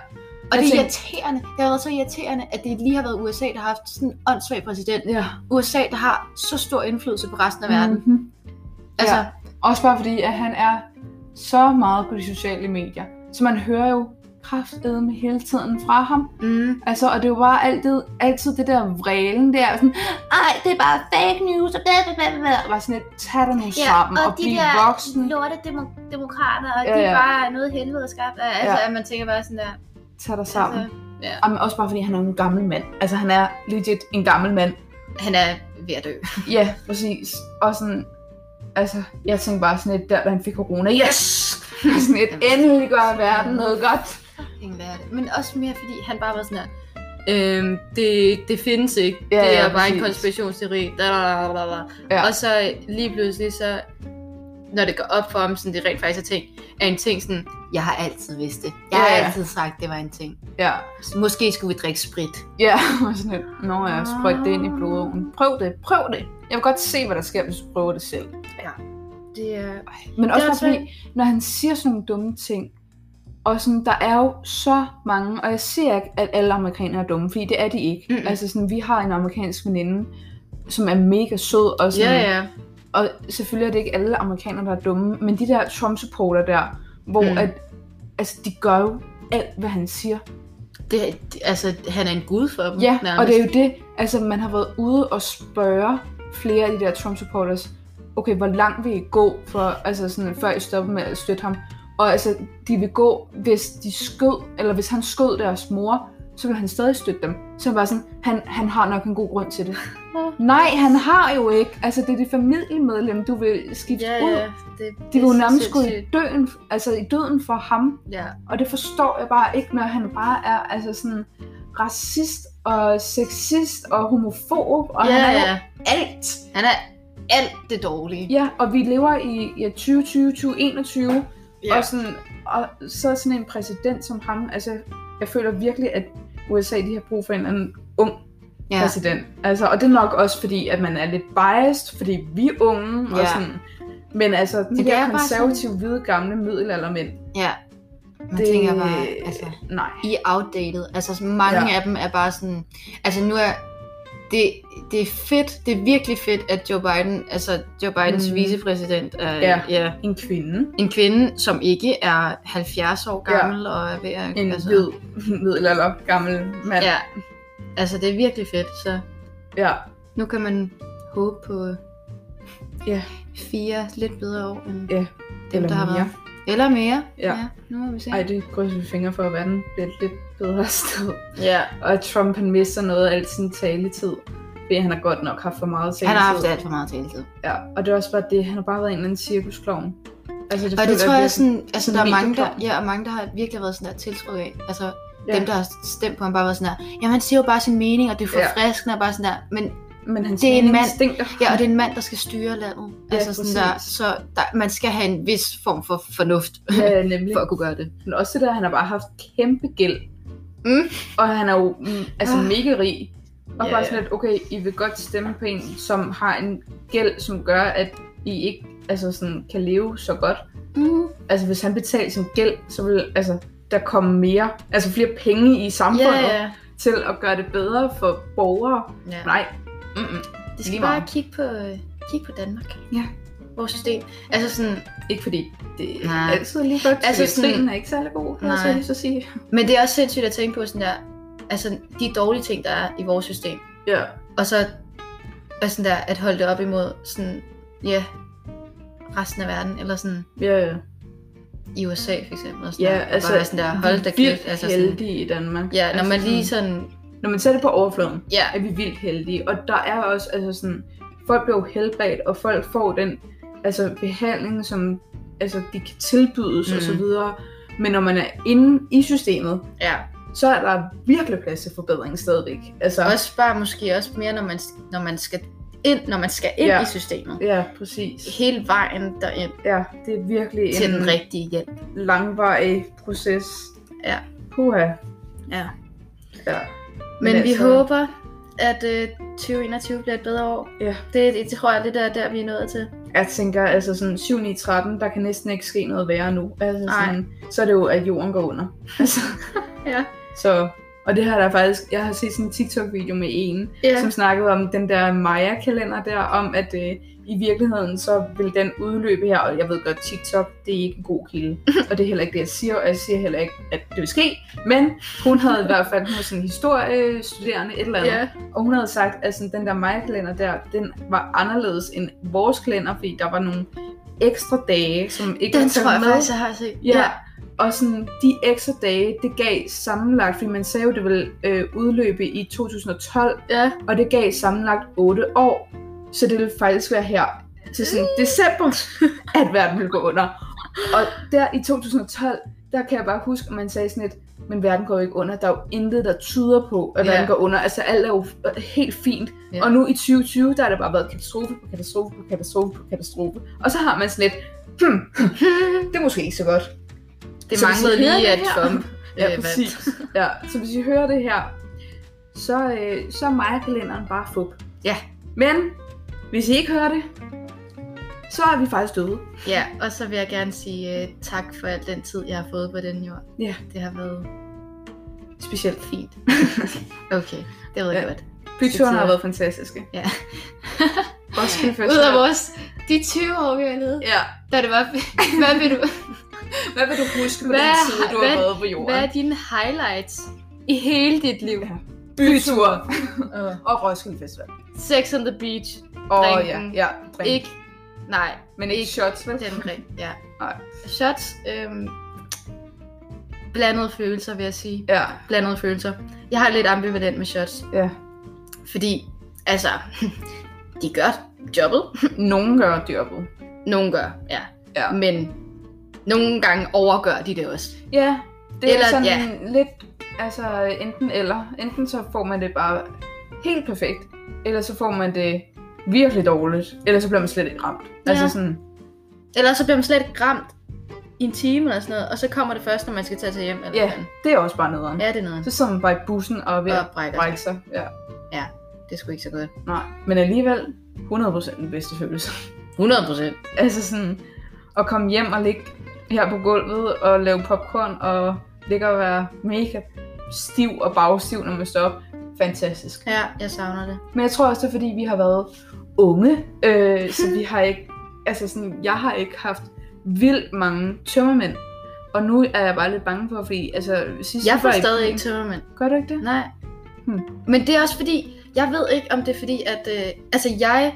Og Jeg det er tænker- irriterende. Det har været så irriterende, at det lige har været USA, der har haft sådan en åndssvag præsident. Ja. USA, der har så stor indflydelse på resten af verden. Mm-hmm. Altså, Ja. Også bare fordi, at han er så meget på de sociale medier. Så man hører jo kraftedeme hele tiden fra ham. mm, Altså, og det er jo bare altid, altid det der vrælen der, sådan, ej, det er bare fake news, og bla bla bla bla. Og bare sådan et, tag dig nu sammen, og, blive voksen, lorte demo- demokrater, og Ja, de er ja. bare noget helvede skabt. Altså, Ja. at man tænker bare sådan der... tag dig sammen. Altså, ja. Og men også bare fordi, han er en gammel mand. Altså, han er legit en gammel mand. Han er ved at dø. Ja, præcis. Og sådan, altså, jeg tænkte bare sådan et, der, da han fik corona, yes! sådan et, endelig gør verden noget godt. Men også mere, fordi han bare var sådan her... Øhm, det, det findes ikke. Ja, det er ja, bare en præcis. konspirationsteori. Da, da, da, da, da. Ja. Og så lige pludselig så, når det går op for ham, sådan det rent faktisk er ting, er en ting sådan, jeg har altid vidst det. Jeg har Ja, ja. altid sagt, det var en ting. Ja, Så måske skulle vi drikke sprit. ja, og sådan et, nå ja, sprøjt det ind i blodåen. Prøv det, prøv det. Jeg vil godt se, hvad der sker, hvis du prøver det selv. Det er... Men også er bare også fordi, når han siger sådan nogle dumme ting, og sådan, der er jo så mange, og jeg siger ikke, at alle amerikanere er dumme, fordi det er de ikke. Mm-mm. Altså sådan, vi har en amerikansk veninde, som er mega sød, og sådan, Ja, ja. og selvfølgelig er det ikke alle amerikanere, der er dumme, men de der Trump-supporter der, hvor Mm. at, altså, de gør jo alt, hvad han siger. Det, det, altså, han er en gud for dem. Ja, nærmest. og det er jo det, altså man har været ude og spørge flere af de der Trump-supporters, okay, hvor langt vil I gå, for, altså sådan, før I stopper med at støtte ham? Og altså, de vil gå, hvis de skød, eller hvis han skød deres mor, så vil han stadig støtte dem. Så var sådan, han, han har nok en god grund til det. Nej, han har jo ikke. Altså, det er det familiemedlem, du vil skifte Ja, ud. ja. Det, De vil jo nærmest gå i døden, altså i døden for ham. Ja. Og det forstår jeg bare ikke, når han bare er altså sådan racist og sexist og homofob, og ja, han er ja. alt. Han er alt det dårlige. Ja, og vi lever i ja, 2020, 2021, Ja. og, sådan, og så sådan en præsident som ham, altså jeg føler virkelig, at USA de har brug for en eller anden ung ja. præsident. Altså, og det er nok også fordi, at man er lidt biased, fordi vi er unge, og Ja. sådan, men altså, de det der er konservative, hvide, gamle middelaldermænd, ja. Man det, tænker bare, altså, nej. I er outdated. Altså så mange ja. af dem er bare sådan, altså nu er, det, det er fedt, det er virkelig fedt, at Joe Biden, altså Joe Bidens Mm. vicepræsident er Ja. ja, En kvinde, en kvinde, som ikke er 70 år Ja. gammel og er ved at... en altså, hvid middelalder gammel mand. Ja, altså det er virkelig fedt, så ja. nu kan man håbe på Ja. fire lidt bedre år end Ja, dem, eller der har mere. været. Eller mere. Ja. ja nu må vi se. Ej, det krydser vi fingre for, at verden bliver et lidt bedre sted. Ja. Og at Trump han mister noget af al sin taletid. Fordi han har godt nok haft for meget taletid. Han har haft alt for meget taletid. Ja, og det er også bare det. Han har bare været en eller anden cirkusklovn. Altså, det Og det tror jeg virkelig- sådan, altså der er mange der, ja, og mange der har virkelig været sådan der tiltrukket af. Altså Ja. ja. dem der har stemt på ham bare været sådan der, jamen han siger jo bare sin mening, og det er Ja. forfriskende, og bare sådan der, men Men hans det er en mand. Stinker. ja, og det er en mand, der skal styre landet. Ja, altså sådan der, så der, man skal have en vis form for fornuft, Ja, nemlig. for at kunne gøre det. Men også det der, han har bare haft kæmpe gæld. Mm. Og han er jo mm, altså Ah. mega rig. Og Ja, bare sådan lidt, okay, I vil godt stemme på en, som har en gæld, som gør, at I ikke altså sådan, kan leve så godt. Mm. Altså hvis han betaler sin gæld, så vil altså, der komme mere, altså flere penge i samfundet ja. til at gøre det bedre for borgere. ja. Nej. Mm-mm. Det lige skal meget. bare kigge på, øh, kigge på Danmark. Ja. Vores system. Altså sådan, Ikke fordi det er Nej. altid lige godt. Altså Altså, sådan- er ikke særlig god, kan jeg Nej. så lige så sige. men det er også sindssygt at tænke på sådan der, altså de dårlige ting, der er i vores system. Ja. Og så og sådan der, at holde det op imod sådan, ja, resten af verden, eller sådan Ja, ja. i USA for eksempel. Og sådan Ja, der, altså, bare være sådan der, hold da vi er kæft. vildt Altså sådan, heldige i Danmark. ja, når altså, man lige sådan, Når man ser det på overfladen, ja, er vi vildt heldige. Og der er også, altså sådan, folk bliver jo helbredt, og folk får den altså, behandling, som altså, de kan tilbydes Mm. og så videre. Men når man er inde i systemet, ja. så er der virkelig plads til forbedring stadigvæk. Altså, Også bare måske også mere, når man, når man skal ind, når man skal ind Ja. i systemet. Ja, præcis. Hele vejen derind Ja, det er virkelig til en den rigtige hjælp. langvarig proces. Ja. Puha. Ja. Ja. Men, Men vi altså- håber, at øh, 2021 bliver et bedre år. Ja. Det, det tror jeg, det er der, vi er nået til. Jeg tænker, altså sådan 7 9 13, der kan næsten ikke ske noget værre nu. Altså sådan, så er det jo, at jorden går under. Altså, Ja. så, og det har der faktisk, jeg har set sådan en TikTok-video med en, Ja. som snakkede om den der Maya-kalender der, om at øh, i virkeligheden, så vil den udløbe her, og jeg ved godt, TikTok, det er ikke en god kilde, og det er heller ikke det, jeg siger, og jeg siger heller ikke, at det vil ske, men hun havde i hvert fald, hun var sådan en historiestuderende, et eller andet, Ja. og hun havde sagt, at sådan, den der Maya-kalender der, den var anderledes end vores kalender, fordi der var nogle ekstra dage, som ikke Den var tror jeg med. faktisk, jeg har set. Ja. Og sådan, de ekstra dage, det gav sammenlagt, fordi man sagde jo, det ville øh, udløbe i 2012, Ja. og det gav sammenlagt 8 år. Så det ville faktisk være her til sådan december, at verden ville gå under. Og der i 2012, der kan jeg bare huske, at man sagde sådan et, men verden går jo ikke under. Der er jo intet, der tyder på, at verden går under. Altså alt er jo helt fint. Ja. Og nu i 2020, der har det bare været katastrofe på katastrofe på katastrofe på katastrofe. Og så har man sådan lidt, hmm, det er måske ikke så godt. Det Så manglede lige, at Trump Ja, øh, præcis. Ja, så hvis I hører det her, så, øh, så er Maja-kalenderen bare fup. Ja. Men hvis I ikke hører det, så er vi faktisk døde. Ja, og så vil jeg gerne sige uh, tak for al den tid, jeg har fået på den jord. Ja. Det har været Specielt. fint. Okay, det ved jeg Ja. godt. Byturene har været fantastiske. Ja. Roskilde Ud Festival. af vores, de 20 år, vi har levet, Ja. da det var, hvad vil du, Hvad vil du huske på Hvad- den tid, du har hvad- været på jorden? hvad er dine highlights i hele dit liv? Ja. Bytur. Og Roskilde Festival. Sex on the beach, Åh ja, Drinken. ja. Drink. ikke, nej, Men ikke ikke shots, vel? den ring, ja. Nej. Shots, øhm, blandede følelser, vil jeg sige. Ja, Blandede følelser. Jeg har lidt ambivalent med shots, ja. fordi, altså, de gør jobbet. Nogen gør jobbet. Nogle gør, ja. Ja. Men nogle gange overgør de det også. Ja, det Eller- er sådan ja. lidt, altså enten eller. Enten så får man det bare helt perfekt, eller så får man det virkelig dårligt, eller så bliver man slet ikke ramt. Ja. Altså sådan, Eller så bliver man slet ikke ramt i en time eller sådan noget, og så kommer det først, når man skal tage til hjem. Eller ja, sådan. det er også bare nederen. Ja, det er noget. Så sidder man bare i bussen og er ved Og at brækker brække sig. Ja. Det er sgu ikke så godt. Nej, men alligevel 100% den bedste følelse. 100 procent. altså sådan, at komme hjem og ligge her på gulvet og lave popcorn og ligge og være mega stiv og bagstiv, når man står op. Fantastisk. Ja, jeg savner det. Men jeg tror også, det er fordi, vi har været unge, øh, så vi har ikke, altså sådan, jeg har ikke haft vildt mange tømmermænd. Og nu er jeg bare lidt bange for, fordi altså, sidst Jeg får stadig ikke tømmermænd. Gør du ikke det? Nej. Hmm. Men det er også fordi, jeg ved ikke, om det er fordi, at øh, altså, jeg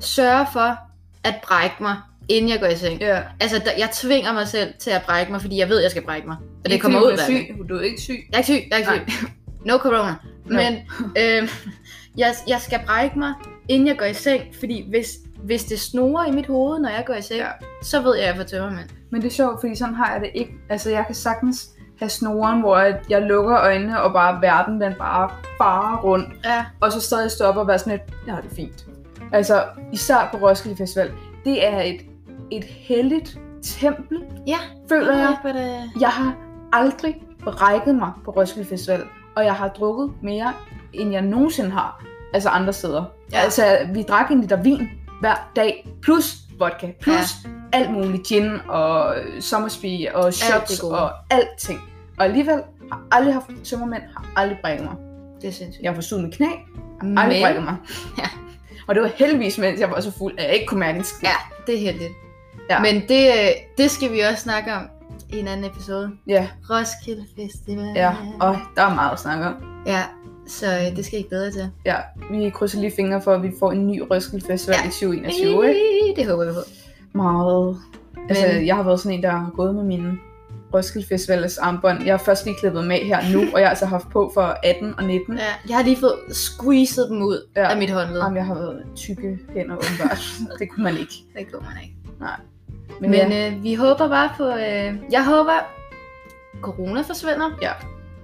sørger for at brække mig, inden jeg går i seng. Ja. Altså, der, jeg tvinger mig selv til at brække mig, fordi jeg ved, at jeg skal brække mig. Og det Ikke kommer ud gang. syg. Du er ikke syg. Jeg er ikke syg, jeg er ikke syg. no corona. No. Men øh, jeg, jeg skal brække mig, inden jeg går i seng, fordi hvis, hvis det snorer i mit hoved, når jeg går i seng, Ja. så ved jeg, at jeg får tømmermænd. Men det er sjovt, fordi sådan har jeg det ikke. Altså, jeg kan sagtens have snoren, hvor jeg- jeg lukker øjnene, og bare verden, den bare farer rundt. Ja. Og så stadig stoppe og være sådan lidt, ja, det er fint. Altså, især på Roskilde Festival. Det er et, et helligt tempel, Ja, føler jeg. Hvad det... Jeg har aldrig brækket mig på Roskilde Festival, og jeg har drukket mere, end jeg nogensinde har. Altså andre steder. Ja. Altså, vi drak en liter vin hver dag, plus vodka, plus ja. alt muligt gin og Sommersby og shots gode. og alting. Og alligevel har aldrig haft tømmermænd, har aldrig brækket mig. Det er sindssygt. Jeg har forstået mit knæ, har aldrig brækket mig. Ja. Og det var heldigvis, mens jeg var så fuld, at jeg ikke kunne mærke en skid. Ja, det er heldigt. Ja. Men det, øh, det skal vi også snakke om i en anden episode. Ja, Roskilde Festival. ja. Og der er meget at snakke om. Ja, så øh, det skal I bedre til. Ja, vi krydser lige fingre for, at vi får en ny Roskilde Festival ja. I 2021, ikke? Det håber vi på. Meget. Altså, Men- jeg har været sådan en, der har gået med mine Roskilde Festivals armbånd. Jeg har først lige klippet med her nu, og jeg har altså haft på for 18 og 19. Ja, jeg har lige fået squeezet dem ud Ja. af mit håndled. Jamen, jeg har været tykke hænder, åbenbart. det kunne man ikke. Det går man ikke. Men, Men ja, øh, vi håber bare på... Øh, jeg håber, corona forsvinder. Ja.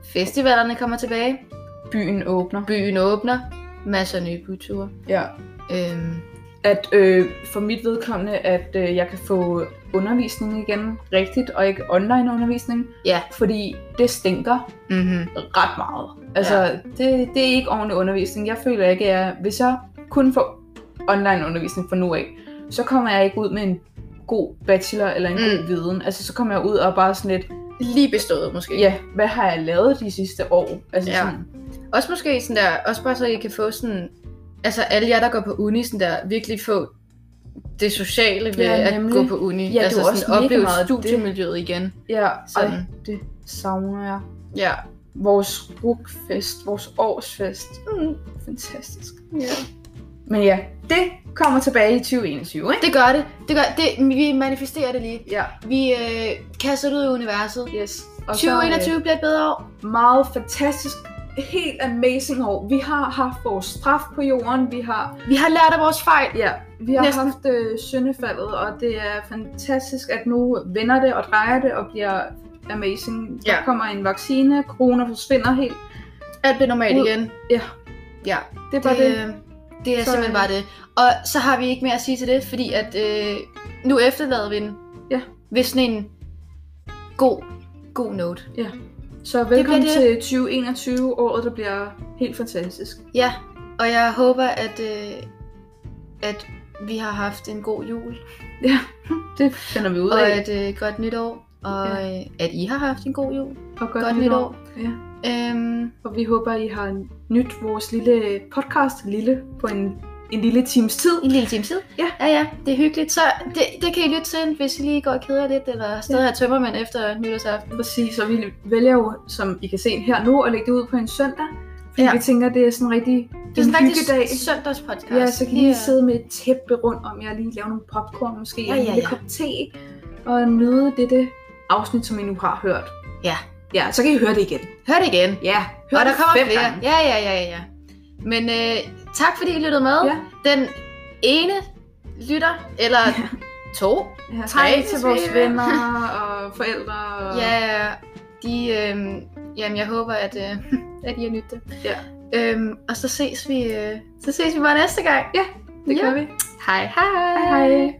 Festivalerne kommer tilbage. byen åbner. Byen åbner. Masser af nye byture. Ja. Øhm, At øh, for mit vedkommende, at øh, jeg kan få undervisning igen rigtigt, og ikke online undervisning. Ja. Fordi det stinker mm-hmm. ret meget. Altså, ja. det, det er ikke ordentlig undervisning. Jeg føler ikke, at jeg, hvis jeg kun får online undervisning fra nu af, så kommer jeg ikke ud med en god bachelor eller en mm. god viden. Altså, så kommer jeg ud og bare sådan lidt, Lige bestået måske. ja, hvad har jeg lavet de sidste år? Altså Ja. sådan, Også måske sådan der, også bare så I kan få sådan, altså alle jer, der går på uni, sådan der, virkelig få det sociale ved Ja, at gå på uni. Ja, det altså jo også sådan opleve meget det. studiemiljøet igen. ja, Sådan. ej, det savner jeg. Ja. Vores rukfest, vores årsfest. Mm, fantastisk. ja. Men ja, det kommer tilbage i 2021, ikke? Det gør det. Det gør det. Vi manifesterer det lige. Ja, Vi øh, kaster det ud i universet. yes. Og så, 2021 bliver et bedre år. øh, meget fantastisk, helt amazing år. Vi har haft vores straf på jorden, vi har, Vi har lært af vores fejl. ja, vi har Næsten. haft øh, syndefaldet, og det er fantastisk, at nu vender det og drejer det og bliver amazing. Der Ja. kommer en vaccine, corona forsvinder helt. Alt bliver normalt Ud. igen. Ja. Ja. Det er bare det. det, det er Så, simpelthen bare det. Og så har vi ikke mere at sige til det, fordi at øh, nu efterlader vi den. Ja. Ved sådan en god, god note. Så velkommen det. til 2021, året der bliver helt fantastisk. Ja, og jeg håber, at, øh, at vi har haft en god jul. Det finder vi ud Og af. et øh, godt nytår. Og Ja. øh, at I har haft en god jul. Og Godt nytår. Ja. Øhm, Og vi håber, I har nyt vores lille podcast, lille, på en, en lille times tid. en lille time tid. Ja. ja, ja, det er hyggeligt. Så det, det kan I lytte til, hvis I lige går og keder lidt, eller stadig Ja. har tømmermænd efter nytårsaften. Præcis, og vi vælger jo, som I kan se her nu, at lægge det ud på en søndag. Fordi ja. Ja. vi tænker, det er sådan rigtig Det er sådan en hyggedag. søndagspodcast. Ja, så kan I Det lige er- sidde med et tæppe rundt om jer, lige lave nogle popcorn måske, Ja, og en ja, lille ja. kop te, og nyde dette afsnit, som I nu har hørt. Ja, Ja, så kan I høre det igen. Hør det igen. Ja, hør og der kommer flere. gange. Ja, ja, ja, ja, ja. Men øh, tak fordi I lyttede med. Ja. Den ene lytter, eller to, Ja, Tre, til vores venner og forældre. Og... Ja, de, øhm, jamen jeg håber, at, øh, at I har nydt det. Ja. Øhm, og så ses vi, øh, så ses vi bare næste gang. Ja, det Ja. gør vi. Hej hej. Hej hej.